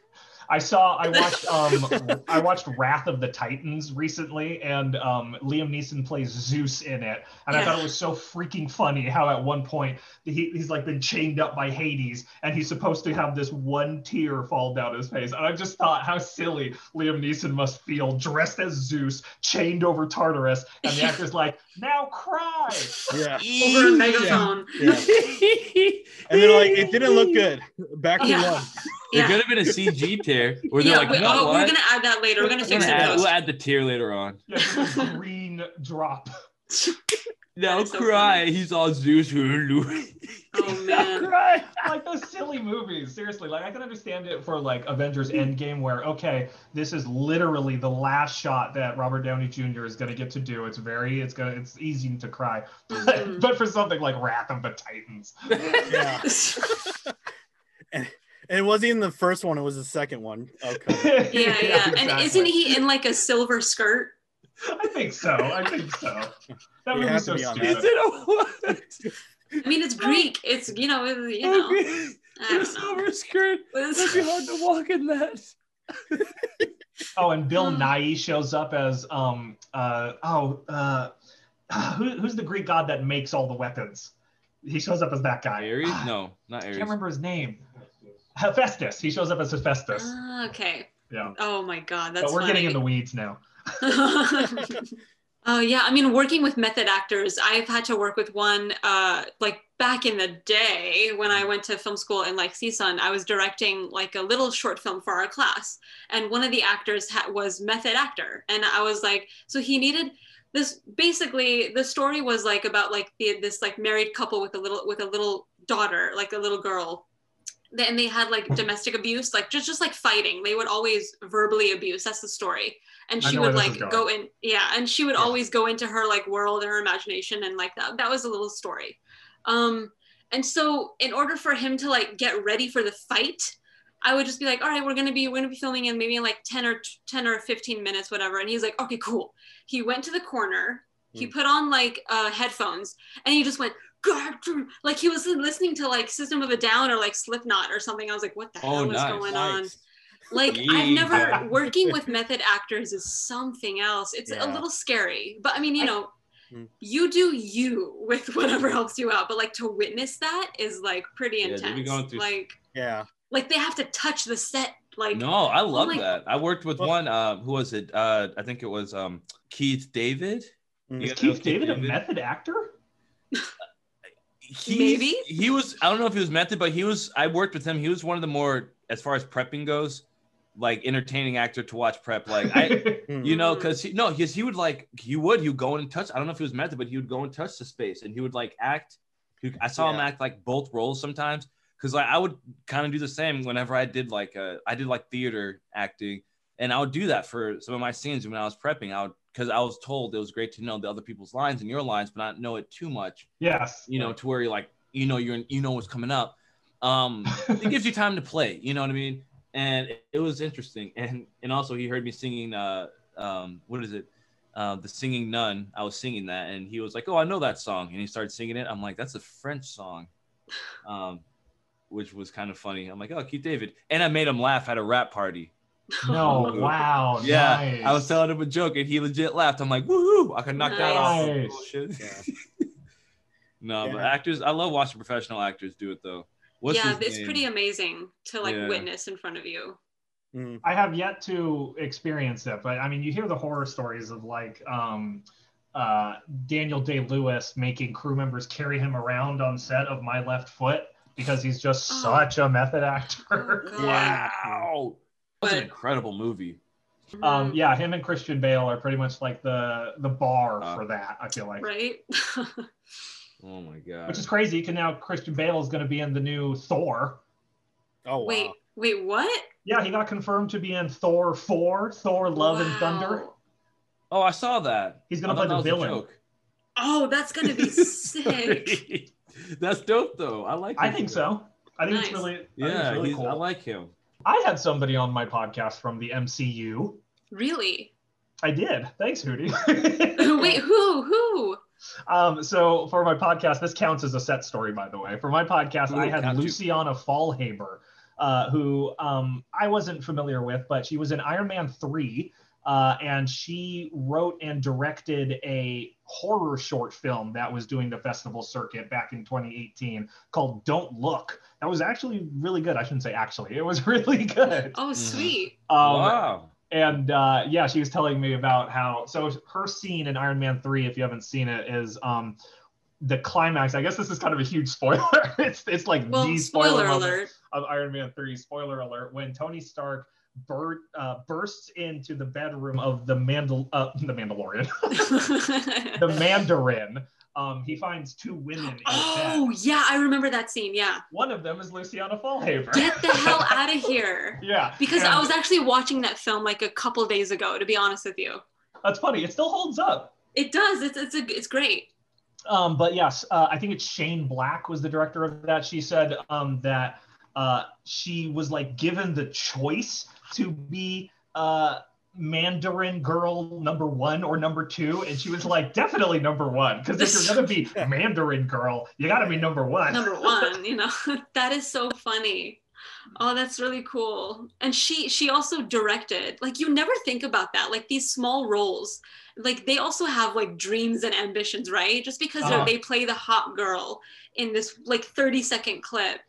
I saw I watched um I watched Wrath of the Titans recently and um Liam Neeson plays Zeus in it and I thought it was so freaking funny how at one point he, he's like been chained up by Hades and he's supposed to have this one tear fall down his face and I just thought how silly Liam Neeson must feel dressed as Zeus chained over Tartarus and the actor's like now cry Yeah. Over a megaphone. Yeah. And they're like, it didn't look good. Back to Yeah. one. There Yeah. could have been a CG tear where they're Yeah, like, we, you know oh, what? we're gonna add that later. We're gonna We're fix gonna it. add, we'll add the tear later on. yeah, a green drop Now is so cry. He's all Zeus. Oh man. cry. like those silly movies seriously like i can understand it for like avengers endgame where okay this is literally the last shot that robert downey jr is going to get to do it's very it's gonna it's easy to cry Mhm. but for something like wrath of the titans Yeah. And it wasn't even the first one, it was the second one. Okay. yeah, yeah. And exactly. isn't he in like a silver skirt? i think so i think so that You movie's have to so be on Is it a what? I mean, it's Greek. It's you know, it- you know. Okay. I The don't know. silver skirt. It'd be hard to walk in that. oh and bill Um, nye shows up as um uh oh uh who, who's the greek god that makes all the weapons he shows up as that guy Ares? No, not Ares. I can't remember his name. Hephaestus. He shows up as Hephaestus. Ah, okay. Yeah. Oh my god, that's but we're getting in the weeds now. oh yeah, I mean, working with method actors, I've had to work with one uh, like back in the day when I went to film school in like CSUN. I was directing like a little short film for our class, and one of the actors ha- was method actor, and I was like, so he needed this. Basically, the story was like about like the, this like married couple with a little with a little daughter, like a little girl. Then they had like domestic abuse, like just just like fighting. They would always verbally abuse. That's the story and she would like go in yeah and she would Yeah. always go into her like world and her imagination and like that that was a little story um and so in order for him to like get ready for the fight i would just be like all right we're gonna be we're gonna be filming in maybe in like 10 or 10 or 15 minutes whatever and he's like okay cool he went to the corner he Hmm. put on like uh headphones and he just went God, like he was listening to like System of a Down or like Slipknot or something. I was like, what the Oh, hell is nice. going on? Nice. Like I've Yeah. never working with method actors is something else. It's a little scary, but I mean, you I- know, Hmm. you do you with whatever helps you out. But like to witness that is like pretty intense. they'd going through- like Yeah. like they have to touch the set. Like No, I love my- that. I worked with Well- one. Um, who was it? Uh, I think it was um Keith David. Mm. Is guys know Keith David a method actor? He, Maybe. he was. I don't know if he was method, but he was. I worked with him. He was one of the more, as far as prepping goes, like entertaining actor to watch prep. Like I, you know, because he no, because he would like he would he would go and touch. I don't know if he was method, but he would go and touch the space, and he would like act. He, I saw him act like both roles sometimes, because like I would kind of do the same whenever I did like uh, I did like theater acting, and I would do that for some of my scenes when I was prepping. I would because I was told it was great to know the other people's lines and your lines, but not know it too much yes. you know, to where you're like, you know, you're you know what's coming up. Um, it gives you time to play, you know what I mean? And it, it was interesting. And and also he heard me singing uh um what is it? Uh, the singing nun. I was singing that and he was like, Oh, I know that song. And he started singing it. I'm like, that's a French song. Um, which was kind of funny. I'm like, oh, Keith David. And I made him laugh at a wrap party. No, wow. Yeah. nice. I was telling him a joke and he legit laughed. I'm like, woohoo, I could knock that off. Nice. Bullshit. Yeah. no, but actors, I love watching professional actors do it though. What's yeah, it's name? pretty amazing to like Yeah. witness in front of you. Mm. I have yet to experience it, but I mean, you hear the horror stories of like um, uh, Daniel Day Lewis making crew members carry him around on set of My Left Foot because he's just Oh. such a method Oh, actor. God. Wow. That's an incredible movie. um, yeah, him and Christian Bale are pretty much like the the bar Uh, for that. I feel like, right? Oh my god. which is crazy. Because now Christian Bale is going to be in the new Thor. Oh wow. wait, wait, what? Yeah, he got confirmed to be in Thor 4, Thor Love and Thunder. Oh, I saw that. He's gonna I thought play the that was a villain. joke. Oh, that's gonna be sick. That's dope though. I like. I him. think so. I think it's Nice. really, I Yeah, really cool. I like him. I had somebody on my podcast from the MCU. Really? I did. Thanks, Hootie. Wait, who? Who? Um, so for my podcast, this counts as a set story, by the way. For my podcast, I had count you. Luciana Faulhaber uh, who um, I wasn't familiar with, but she was in Iron Man 3. Uh, and she wrote and directed a horror short film that was doing the festival circuit back in 2018 called Don't Look. That was actually really good. I shouldn't say actually, it was really good. Oh, sweet. Um, wow. and uh, yeah, she was telling me about how so her scene in Iron Man 3, if you haven't seen it, is um, the climax. I guess this is kind of a huge spoiler. it's it's like Well, the spoiler, spoiler alert. of Iron Man 3. Spoiler alert: when Tony Stark bur- uh, bursts into the bedroom of the Mandal uh, the Mandalorian, the Mandarin. Um, he finds two women in oh, yeah, I remember that scene. Yeah. One of them is Luciana Faulhaber. Get the hell out of here. yeah, Because and I was actually watching that film like a couple days ago, to be honest with you. That's funny. It still holds up. It does. It's it's a, it's great. Um, but yes, uh, I think it's Shane Black was the director of that. She said um, that uh, she was like given the choice to be uh, Mandarin girl number one or number two, and she was like, definitely number one, because if you're gonna be Mandarin girl, you gotta be number one. Number one, you know, that is so funny. Oh, that's really cool. And she she also directed. Like you never think about that. Like these small roles, like they also have like dreams and ambitions, right? Just because they're Uh-huh. they play the hot girl in this like 30 second clip.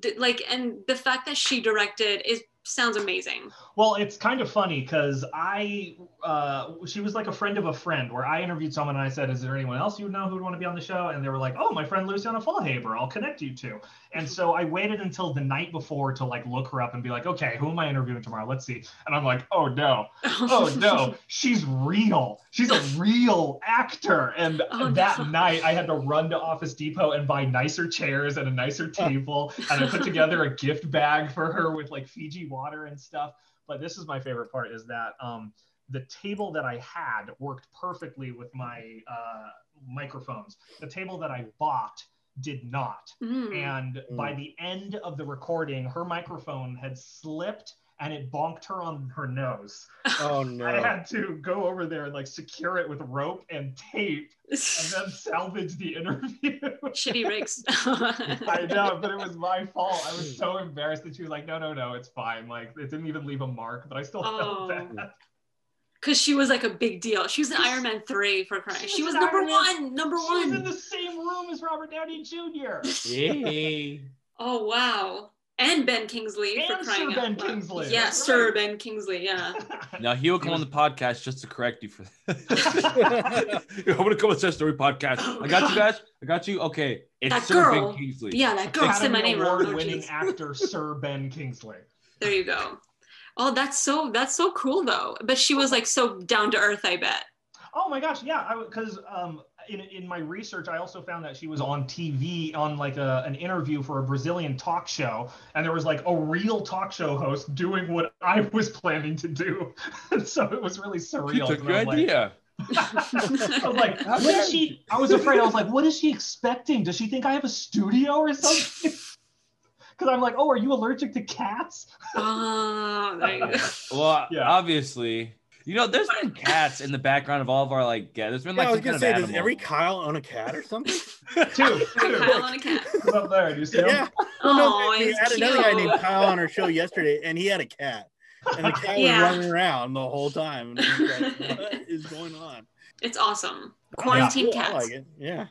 D- Like and the fact that she directed is sounds amazing. Well, it's kind of funny because I, uh, she was like a friend of a friend where I interviewed someone and I said, Is there anyone else you would know who would want to be on the show? And they were like, Oh, my friend Luciana Faulhaber, I'll connect you to. And so I waited until the night before to like look her up and be like, Okay, who am I interviewing tomorrow? Let's see. And I'm like, Oh no, oh no, she's real. She's a real actor. And Oh, that no. night I had to run to Office Depot and buy nicer chairs and a nicer table. and I put together a gift bag for her with like Fiji water and stuff. But this is my favorite part is that um, the table that I had worked perfectly with my uh, microphones. The table that I bought did not. Mm. And by the end of the recording, her microphone had slipped and it bonked her on her nose. Oh no! I had to go over there and like secure it with rope and tape and then salvage the interview. Shitty rigs. I know, but it was my fault. I was so embarrassed that she was like, no, no, no, it's fine. Like it didn't even leave a mark, but I still Oh. felt bad. Because she was like a big deal. She was in Iron Man 3 for crying. She She was was number Iron Man- one. Number She was in the same room as Robert Downey Jr. Yay. Oh wow. And Ben Kingsley for crying Sir out Ben loud. Kingsley, Yeah, that's Sir right. Ben Kingsley. Yeah. Now he will come on the podcast just to correct you for that. I'm gonna come with Set Story podcast. I got you guys. I got you. Okay, it's That Sir girl. Ben Kingsley. Yeah, that girl said my name wrong. Oh, Award-winning jeez. actor Sir Ben Kingsley. There you go. Oh, that's so that's so cool though. But she was like so down to earth. I bet. Oh my gosh, yeah, I because um, in, in my research, I also found that she was on TV on like a, an interview for a Brazilian talk show, and there was like a real talk show host doing what I was planning to do, so it was really surreal. He took and your like- idea. I was like, How what dare is she? I was afraid. I was like, what is she expecting? Does she think I have a studio or something? Because I'm like, oh, are you allergic to cats? Ah, there you go. Well, Yeah. obviously, you know, there's been cats in the background of all of our like. Yeah, there's been Yeah, like I was gonna say, does every Kyle own a cat or something? Two, two. Kyle on a cat. Up there. Do you see him? yeah. Well, no, Oh, we it's had another guy named. Kyle on our show yesterday, and he had a cat, and the cat Yeah. was running around the whole time. And like, what is going on? It's awesome. Quarantine Cool, I cats. like it. Yeah,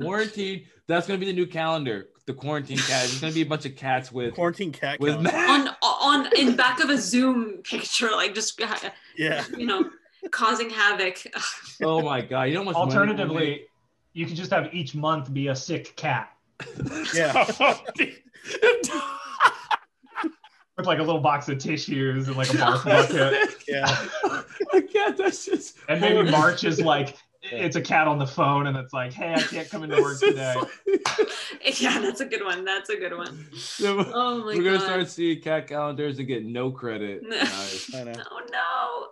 quarantine. That's gonna be the new calendar. The quarantine cat. There's gonna be a bunch of cats with quarantine cat. with calendar. on on in back of a Zoom picture, like just uh, Yeah, you know, causing havoc. Oh my god! You know how money- Alternatively, you could just have each month be a sick cat yeah. with like a little box of tissues and like a barf bucket. Yeah. I can't. That's just. And maybe March is like, it's a cat on the phone and it's like, hey, I can't come into work today. yeah, that's a good one. That's a good one. So, Oh my god. we're gonna start seeing cat calendars and get no credit. Nice. Oh no.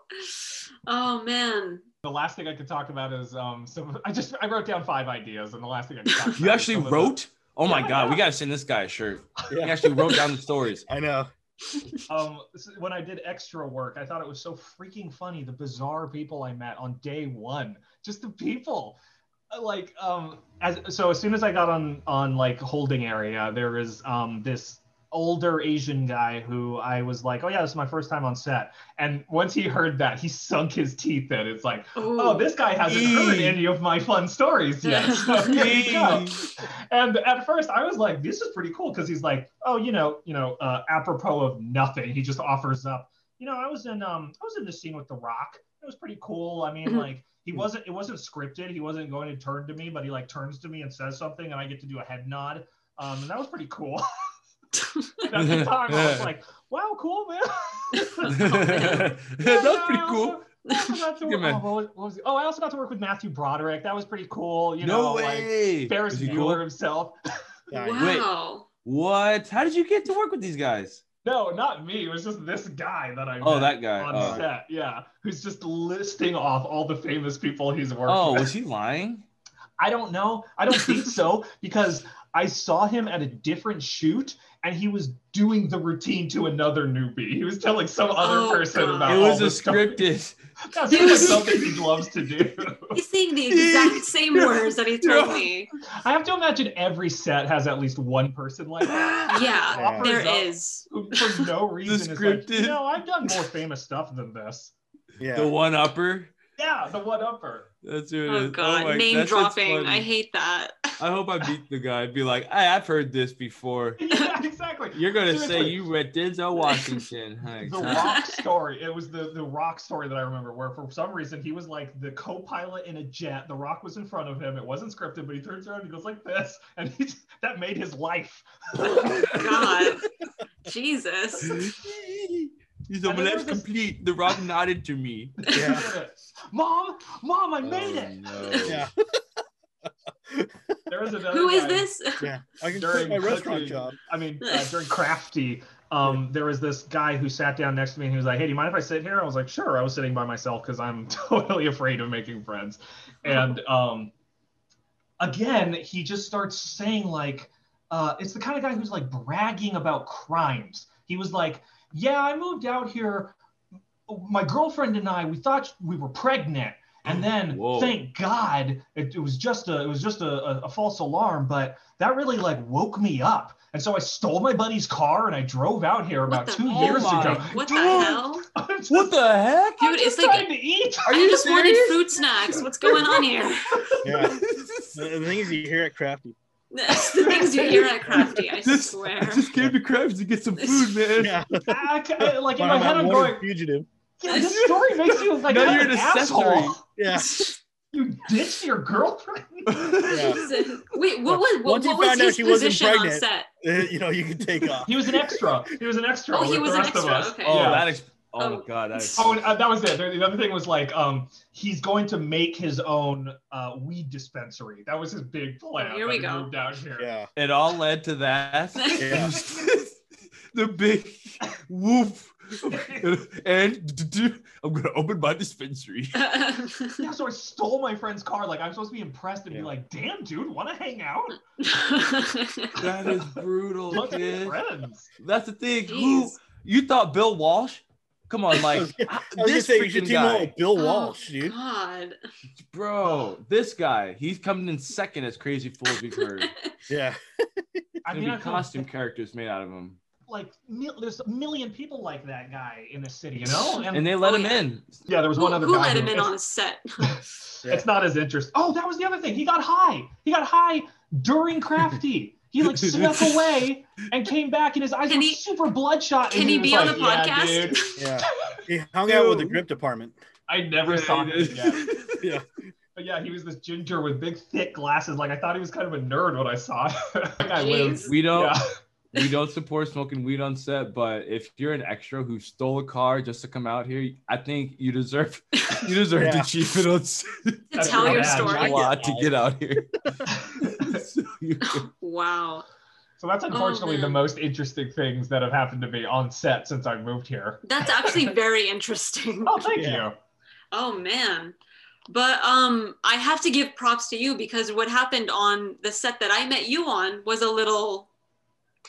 Oh man. The last thing I could talk about is um some I just I wrote down five ideas and the last thing I could talk about You actually some of the- wrote? Oh my Yeah, god, we gotta send this guy a shirt. He actually wrote down the stories. I know. um when I did extra work, I thought it was so freaking funny the bizarre people I met on day one. Just the people. Uh, Like um as so as soon as I got on on like holding area, there um this older Asian guy who I was like, oh yeah, this is my first time on set. And once he heard that, he sunk his teeth in. It's like, oh, this guy hasn't heard any of my fun stories yet. So here you go. And at first, I was like, this is pretty cool because he's like, oh, you know, you know, uh, apropos of nothing, he just offers up. You know, I was in um, I was in the scene with The Rock. It was pretty cool. I mean, Mhm. like. He wasn't. It wasn't scripted. He wasn't going to turn to me, but he like turns to me and says something, and I get to do a head nod. Um, and that was pretty cool. And at the time, I was like, "Wow, cool, man." That's pretty cool. Also got work, oh, what was oh, I also got to work with Matthew Broderick. That was pretty cool. You no know, like way. Ferris Bueller cool? himself. Yeah, wow. What? How did you get to work with these guys? No, not me. It was just this guy that I Oh, that guy. on Oh. set. Yeah, who's just listing off all the famous people he's worked Oh, with. was he lying? I don't know. I don't think so because I saw him at a different shoot and he was doing the routine to another newbie. He was telling some other Oh, person God. about It It was all a this stuff. scripted. That seems like something he loves to do. He's saying the exact same words that he told me. I have to imagine every set has at least one person like that. Yeah, Offers there up is. who For no reason, is like, scripted. you know, I've done more famous stuff than this. yeah. The one upper. Yeah, the one upper. That's who it oh, is. Oh god, my- name that's what's dropping. I hate that. I hope I beat the guy. Be like, hey, I've heard this before. Yeah, exactly. You're gonna say you read Denzel Washington. Hey, the rock story it was the the rock story that i remember where for some reason he was like the co-pilot in a jet the rock was in front of him it wasn't scripted but he turns around and he goes like this and he that made his life oh, God. Jesus. He's And like, let's there was this- complete. The Rock nodded to me. Yeah. mom mom i made Oh, it no. Yeah. there was another Who is this? Yeah. I can During my restaurant cooking. job. I mean, uh, during Crafty, um, there was this guy who sat down next to me and he was like, "Hey, do you mind if I sit here?" I was like, "Sure." I was sitting by myself because I'm totally afraid of making friends, and um, again, he just starts saying like, uh, "It's the kind of guy who's like bragging about crimes." He was like, "Yeah, I moved out here. My girlfriend and I, we thought we were pregnant." And then, Whoa. thank God, it, it was just a it was just a, a, a false alarm. But that really like woke me up. And so I stole my buddy's car and I drove out here about two hell? years Oh my ago. What the Dude, hell? Just, What the heck? I'm Dude, just it's like- trying to eat. Are I you just wanted serious? fruit snacks. What's going on here? Yeah. The, the thing is, you hear it crafty. That's the things you hear at Crafty, I Just- swear. I just came to Krabs to get some food, man. Yeah. Ah, I, I- like in Well, my head, I'm I'm a wanted going, fugitive. yeah, this story makes you like Now you're of an an accessory. asshole. Yeah. You ditched your girlfriend. Yeah. Wait, what was what, Once you what was found out his she wasn't position on pregnant. set? You know, you can take off. He was an extra. He was an extra. Oh, he was an extra. Okay. Oh, Yeah. that. Ex- oh, my god, that is. Oh, and uh, that was it. The the other thing was like, um, he's going to make his own uh, weed dispensary. That was his big plan. Here we go. Moved out here. Yeah. It all led to that. Yeah. the big whoop. and I'm gonna open my dispensary. Yeah, so I stole my friend's car. Like I'm supposed to be impressed and Yeah. be like, "Damn, dude, want to hang out? That is brutal, Bunch kid. friends." That's the thing. Who you thought Bill Walsh? Come on, like I was this say you should freaking team guy, with Bill Oh, Walsh, dude. God. bro. This guy, he's coming in second as Crazy Fools. We've heard. Yeah. I mean, be I feel costume characters made out of him, like mil- there's a million people like that guy in the city, you know. And, and they let Oh, him yeah. in. yeah, there was Who, one other who guy. Who let him in on his set? It's not as interesting. Oh, that was the other thing. He got high. He got high during Crafty. He like snuck away and came back, and his eyes Can were he- super bloodshot. can and he was be on like, the "Yeah, podcast?" dude." Yeah. He hung out with the grip department. I never saw him again. Yeah. But yeah, he was this ginger with big, thick glasses. Like I thought he was kind of a nerd when I saw him. that guy We don't. Yeah. we don't support smoking weed on set, but if you're an extra who stole a car just to come out here, I think you deserve you deserve Yeah. to chief it on set. to tell your story. a story. lot to get out here. So you- Wow. So that's unfortunately the most interesting things that have happened to me on set since I moved here. That's actually very interesting. Oh, thank Yeah. you. Oh man. But um I have to give props to you because what happened on the set that I met you on was a little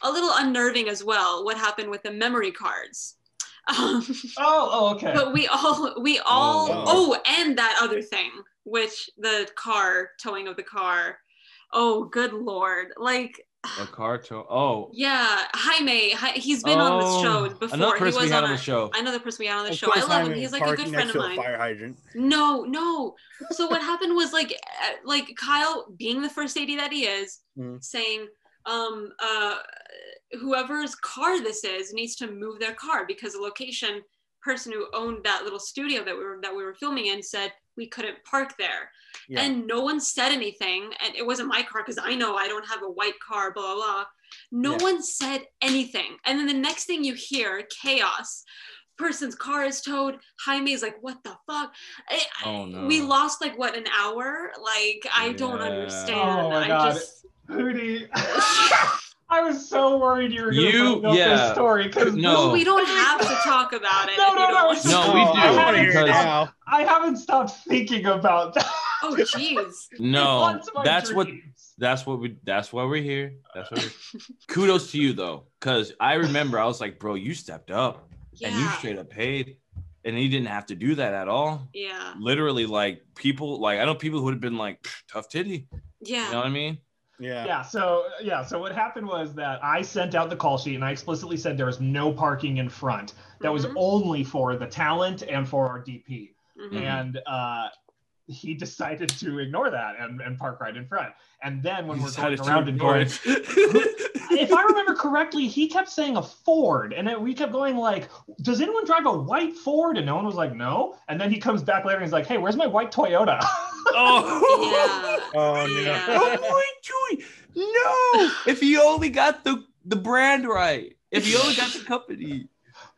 a little unnerving as well. What happened with the memory cards. Um, Oh, oh, okay. but we all we all wow. oh and that other thing which the car towing of the car oh good lord like A car to oh. Yeah, Jaime. Hi- He's been on the show Oh, before. Another He person was we had on on the show. I know the person we had on the Of show. I course, love him. He's like a good friend of mine. Fire hydrant. No, no. So what happened was like, uh, like Kyle, being the first AD that he is, Mhm. saying, um, uh, whoever's car this is needs to move their car because the location person who owned that little studio that we were that we were filming in said we couldn't park there, Yeah. and no one said anything, and it wasn't my car because I know I don't have a white car, blah blah blah. No Yeah. one said anything, and then the next thing you hear, chaos. Person's car is towed. Jaime's like, "What the fuck?" I- I- Oh, no. We lost like what an hour. Like I don't understand. Oh my I God. just Hootie. I was so worried you were going to You- bring up yeah. this story because No. we don't have to talk about it. No, if no, no, want it's- to. No, we do, I want to hear because- now. I haven't stopped thinking about that. Oh jeez. No, Once my that's what that's what we that's why we're here. That's what we're kudos to you though. Cause I remember I was like, bro, you stepped up and you straight up paid. And you didn't have to do that at all. Yeah. Literally, like people like I know people who would have been like tough titty. Yeah. You know what I mean? Yeah. Yeah, so yeah, so what happened was that I sent out the call sheet and I explicitly said there was no parking in front. That was Mhm. only for the talent and for our DP. Mhm. Mhm. And uh he decided to ignore that and, and park right in front. And then when You we're going decided to around and ignore going, if I remember correctly, he kept saying a Ford, and then we kept going like, "Does anyone drive a white Ford?" And no one was like, "No." And then he comes back later and he's like, "Hey, where's my white Toyota?" oh, Yeah. Oh no. Yeah. oh boy, Chewy. No, if he only got the the brand right, if he only got the company,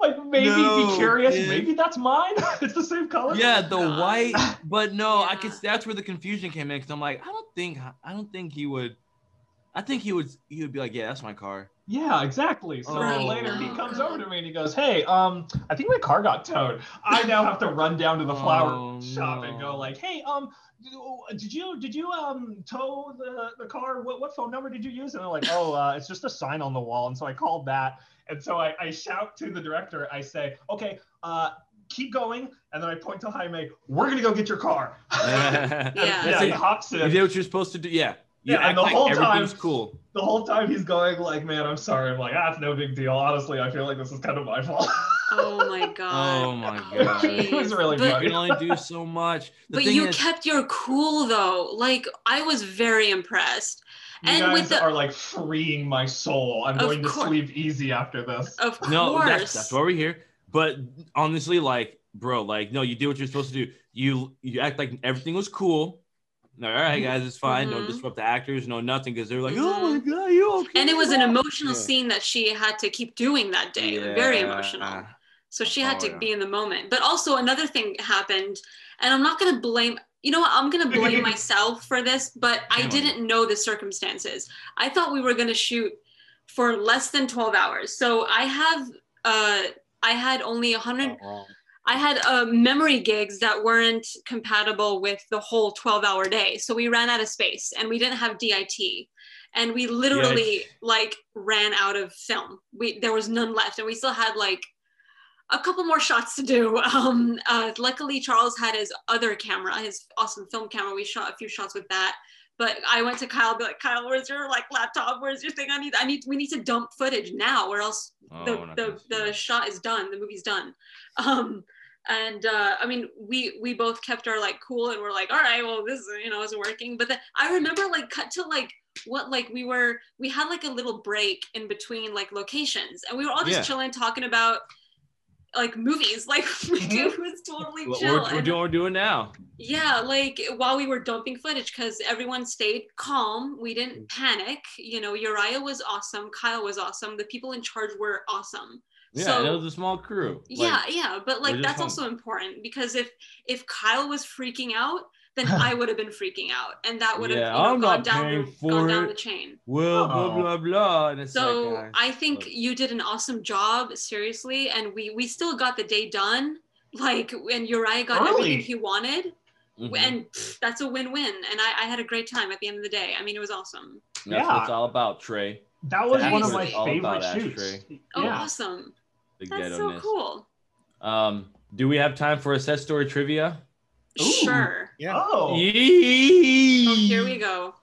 like maybe No, be curious, dude. maybe that's mine. it's the same color. yeah, the God. white. But no, I Yeah. could. That's where the confusion came in because I'm like, I don't think, I don't think he would. I think he would. He would be like, yeah, that's my car. Yeah, exactly. So then Oh, later he comes over to me and he goes, "Hey, um, I think my car got towed. I now have to run down to the flower Oh, shop and go like, hey, um, did you did you um tow the the car? What what phone number did you use?" And they're like, "Oh, uh, it's just a sign on the wall." And so I called that, and so I, I shout to the director. I say, "Okay, uh." Keep going, and then I point to Jaime. We're gonna go get your car. yeah, Yeah. yeah, That's he it. hops You in. did what you're supposed to do. Yeah. You Yeah, and the like whole everything's time- cool. The whole time he's going like, "Man, I'm sorry." I'm like, "Ah, no big deal." Honestly, I feel like this is kind of my fault. Oh my god. Oh my god. it was really But- You can only do so much. The but thing you is- kept your cool though. Like I was very impressed. You And guys with the- are like freeing my soul. I'm Of going to sleep easy after this. Of course. No, that's, that's why we're here. But honestly, like, bro, like, no, you did what you're supposed to do. You you act like everything was cool. No, all right, guys, it's fine. Don't Mhm. disrupt the actors. No, nothing, because they're like, oh my god, you okay? and it was an emotional Yeah. scene that she had to keep doing that day. Very emotional. So she had Oh, to yeah. be in the moment. But also another thing happened, and I'm not gonna blame. You know what? I'm gonna blame myself for this, but I didn't know the circumstances. I thought we were gonna shoot for less than 12 hours. So I have, uh, I had only 100. Oh, wrong. I had uh, memory gigs that weren't compatible with the whole 12 hour day. So we ran out of space and we didn't have DIT. And we literally Yikes. like ran out of film. We there was none left, and we still had like a couple more shots to do. Um, uh, luckily, Charles had his other camera, his awesome film camera. We shot a few shots with that. But I went to Kyle, be like, Kyle, where's your like laptop? Where's your thing? I need, I need, we need to dump footage now, or else Oh, the the, the shot is done the movie's done um and uh i mean we we both kept our like cool and we're like all right well this you know isn't working but then i remember like cut to like what like we were we had like a little break in between like locations and we were all just Yeah. chilling talking about like movies like mm-hmm. it was totally What chill we're, we're doing, we're doing now. yeah like while we were dumping footage because everyone stayed calm we didn't mm. panic you know uriah was awesome kyle was awesome the people in charge were awesome Yeah, So- and it was a small crew. yeah yeah but like that's home. also important because if if kyle was freaking out then i would have been freaking out and that would have Yeah, you know, gone down the, for gone down the chain well, blah Oh. blah blah. And it's so like, uh, i think but- you did an awesome job seriously and we we still got the day done like and uriah got Early. everything he wanted mhm. and pff, that's a win-win and I, I had a great time at the end of the day i mean it was awesome that's what it's all about, Trey. That was That's one of my all favorite about, shoots. Ashtray. oh yeah. awesome The that's so cool Um, do we have time for a set story trivia? Ooh. sure Yeah. Oh, oh, here we go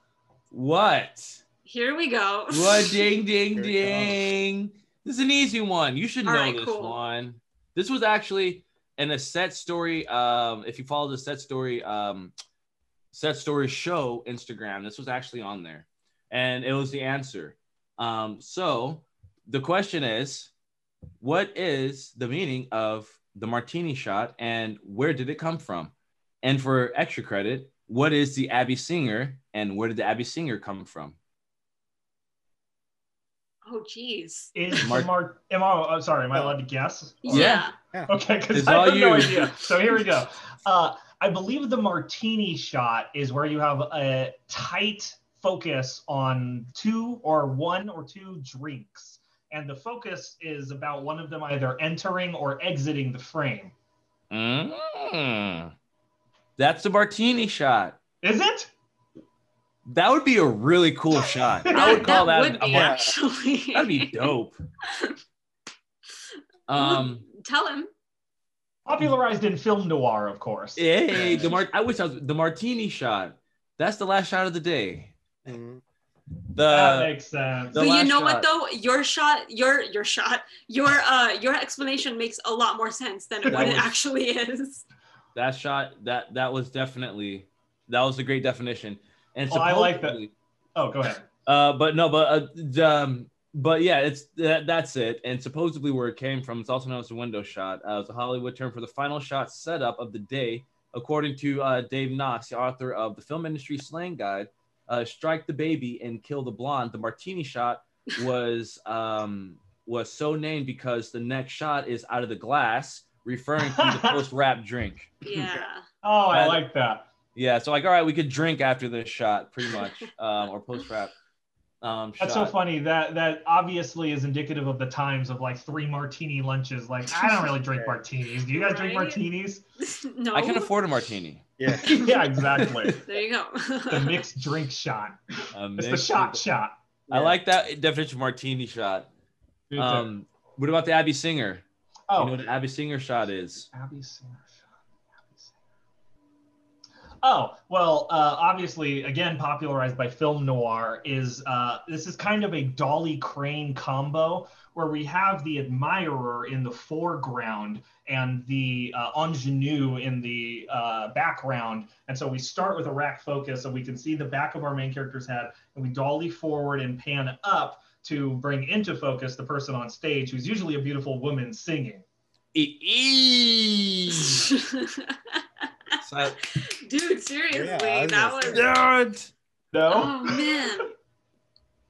What? Here we go. What? Ding, ding, ding. This is an easy one. You should All know right, this cool. one. This was actually in a set story. Um, if you follow the set story, um, set story show Instagram, this was actually on there, and it was the answer. Um, so the question is, what is the meaning of the martini shot, and where did it come from? And for extra credit, what is the Abby Singer, and where did the Abby Singer come from? Oh, geez. Is Mar- the Mar- am I, oh, sorry, am I allowed to guess? Yeah. Okay, because I all have no idea. So here we go. Uh, I believe the martini shot is where you have a tight focus on two or one or two drinks. And the focus is about one of them either entering or exiting the frame. Mm. That's the martini shot. Is it? That would be a really cool shot. I would call that, that would a be mar- actually. that'd be dope. Um, Tell him. Popularized in film noir, of course. hey, the mar- I wish I was the martini shot. That's the last shot of the day. Mhm. that makes sense. the but you know shot. what though? Your shot, your your shot, your uh your explanation makes a lot more sense than That what it actually is. That shot that that was definitely that was a great definition. And Oh, I like that. Oh, go ahead. Uh, but no, but uh, um, but yeah, it's that, that's it. And supposedly where it came from, it's also known as a window shot. Uh, it's a Hollywood term for the final shot setup of the day, according to uh, Dave Knox, the author of the Film Industry Slang Guide. Uh, Strike the baby and kill the blonde. The martini shot was um, was so named because the next shot is out of the glass, referring to the post wrap drink. Yeah. Oh, I That- like that. Yeah, so like, all right, we could drink after this shot, pretty much, um, or post wrap. Um, That's shot. so funny. That that obviously is indicative of the times of like three martini lunches. Like I don't really drink martinis. Do you guys drink martinis? no. I can afford a martini. Yeah. yeah, exactly. There you go. The mixed drink shot. Um, It's the shot with- shot. I like that definition of martini shot. Um, what about the Abby Singer? Oh, You know what the Abby Singer shot is? Abby Singer shot. Abby Singer. Oh well, uh, obviously, again popularized by film noir is uh, this is kind of a Dolly Crane combo where we have the admirer in the foreground and the uh, ingenue in the uh, background, and so we start with a rack focus so we can see the back of our main character's head, and we dolly forward and pan up to bring into focus the person on stage, who's usually a beautiful woman singing. It is. So- Dude, seriously, Yeah, I was that was. say. Darn. No. Oh man,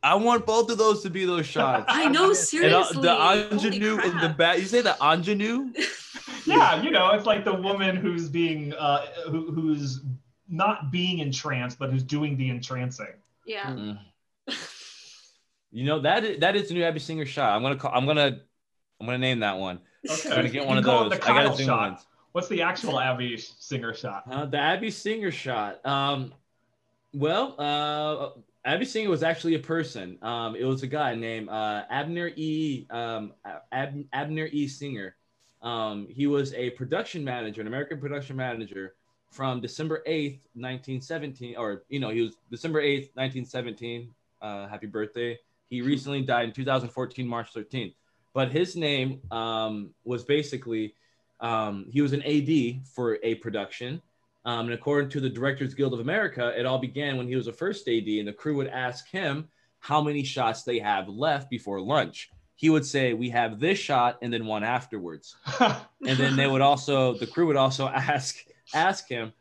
I want both of those to be those shots. I know And uh, seriously. the ingenue in the crap. back. You say the ingenue? yeah, you know, it's like the woman who's being uh who, who's not being entranced, but who's doing the entrancing. Yeah. Mm. You know that is, that is the new Abby Singer shot. I'm gonna call. I'm gonna. I'm gonna name that one. Okay. I'm gonna get one of those. I gotta zoom shot. ones. What's the actual Abby Singer shot? Uh, the Abby Singer shot. Um, well, uh, Abby Singer was actually a person. Um, it was a guy named uh, Abner E. Um, Ab- Abner E. Singer. Um, he was a production manager, an American production manager from December 8th, 1917, or, you know, he was December 8th, 1917. Uh, happy birthday. He recently died in 2014, March 13th. But his name um, was basically, um, he was an AD for a production. Um, and according to the Directors Guild of America, it all began when he was a first AD, and the crew would ask him how many shots they have left before lunch. He would say, "We have this shot, and then one afterwards." And then they would also, the crew would also ask ask him,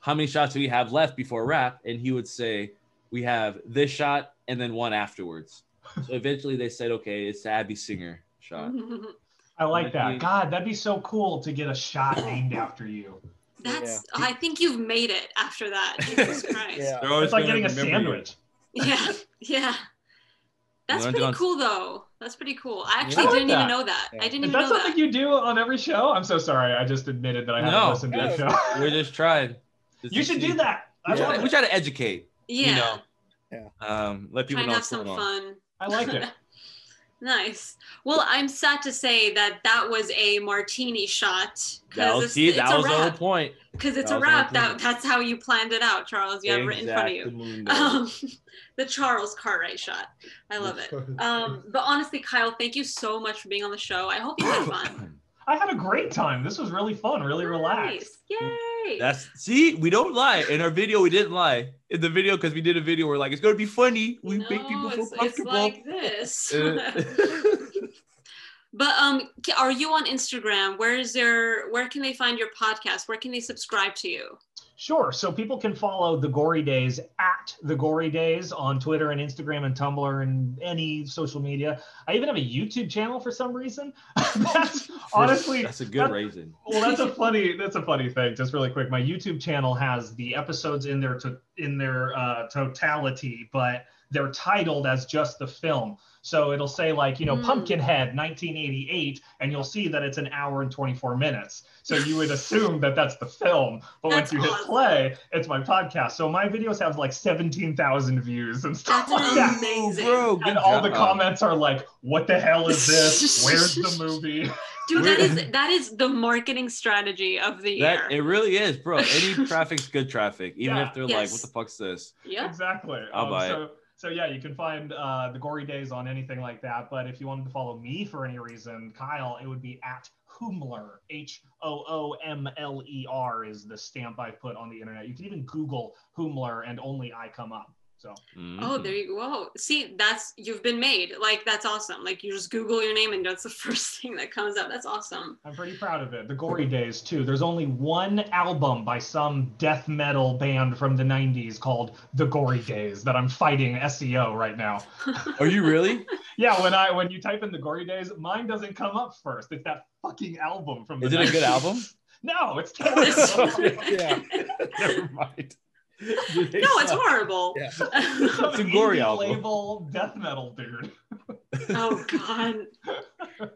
"How many shots do we have left before wrap?" And he would say, "We have this shot, and then one afterwards." So eventually, they said, "Okay, it's the Abby Singer shot." I like That'd. God, that'd be so cool to get a shot named after you. That's. I think you've made it after that. Jesus Christ. Yeah. It's like getting a remember you. sandwich. Yeah. Yeah. That's pretty on- cool, though. That's pretty cool. I actually I like didn't that. even know that. Yeah. I didn't Is even that know something that. you do on every show? I'm so sorry. I just admitted that I haven't No. listened to that show. We're just trying. Just you should see. do that. I We try, love we try to educate. yeah. You know. Yeah. Um, let Try people and know have what's some going on. fun. I like it. Nice. Well, I'm sad to say that that was a martini shot. That was, it's, see, it's that a was the whole wrap. point. Because it's that a was the whole wrap. That that's how you planned it out, Charles. You have it written in front of you. Um, the Charles Cartwright shot. I love it. Um, but honestly, Kyle, thank you so much for being on the show. I hope you had fun. I had a great time. This was really fun, really relaxed. Nice. Yay. That's see, we don't lie. In our video, we didn't lie. In the video, because we did a video, we're like, it's gonna be funny. We make people feel it's, it's comfortable. like this. Uh, but um, are you on Instagram? Where is there? Where can they find your podcast? Where can they subscribe to you? Sure. So people can follow the Gory Days at the Gory Days on Twitter and Instagram and Tumblr and any social media. I even have a YouTube channel for some reason. that's honestly that's a good that- reason. well that's a funny that's a funny thing just really quick my youtube channel has the episodes in their to, in their uh, totality but they're titled as just the film so it'll say like you know Hmm. pumpkinhead 1988 and you'll see that it's an hour and 24 minutes so you would assume that that's the film but That's once you hit play it's my podcast so my videos have like 17,000 views and stuff That's like that amazing. bro, good and all the comments are like what the hell is this where's the movie Dude, that is that is the marketing strategy of the year. It really is, bro. Any traffic's good traffic, even Yeah. if they're like, "What the fuck's this?" yep. Exactly. I'll Um, buy it. So, yeah, you can find uh, the Gory Days on anything like that. But if you wanted to follow me for any reason, Kyle, it would be at Hoomler. H O O M L E R is the stamp I put on the internet. You can even Google Hoomler, and only I come up. So Oh, Mhm. there you go. See, that's you've been made. Like that's awesome. Like you just Google your name and that's the first thing that comes up. That's awesome. I'm pretty proud of it. The Gory Days too. There's only one album by some death metal band from the '90s called The Gory Days that I'm fighting SEO right now. Are you really? Yeah, when I when you type in the Gory Days, mine doesn't come up first. It's that fucking album from. The Is it a good 90s. album? No, it's terrible. Yeah. Never mind. no, it's horrible. Yeah. It's a gory indie album. label death metal dude. oh god.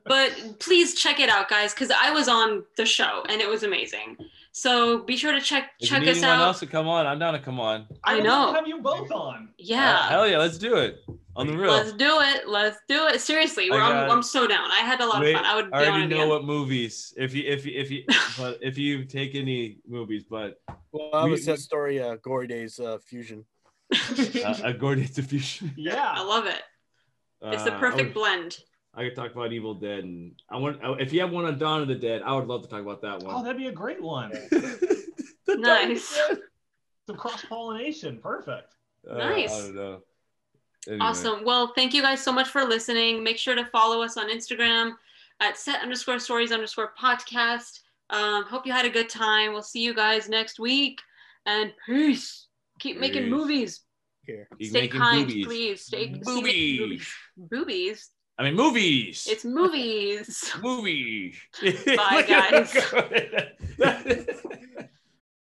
But please check it out, guys, because I was on the show and it was amazing. So be sure to check If check you need us anyone out. else to come on, I'm down to come on. I would know. Have you both on? Yeah. Uh, hell yeah, let's do it on the real. Let's do it. Let's do it. Seriously, I we're, I'm, got- I'm so down. I had a lot Wait, of fun. I would be I already know again. what movies. If you if you if you but if you take any movies, but Well, I was We- a set story, uh, Gory Days uh, fusion. uh, a Gordon diffusion. I yeah. I love it. It's the Uh, perfect would- blend. I could talk about Evil Dead, and I want if you have one on Dawn of the Dead, I would love to talk about that Oh, one. that'd be a great one. The Dawn of the Nice. Some cross pollination, perfect. Uh, Nice. I don't know. Anyway. Awesome. Well, thank you guys so much for listening. Make sure to follow us on Instagram at set underscore stories underscore podcast. Um, hope you had a good time. We'll see you guys next week. And peace. Keep making movies. Here. He's Stay kind, boobies. please. Stay stay- Boobies. Boobies. I mean movies. It's movies. movies. Bye, guys. guys.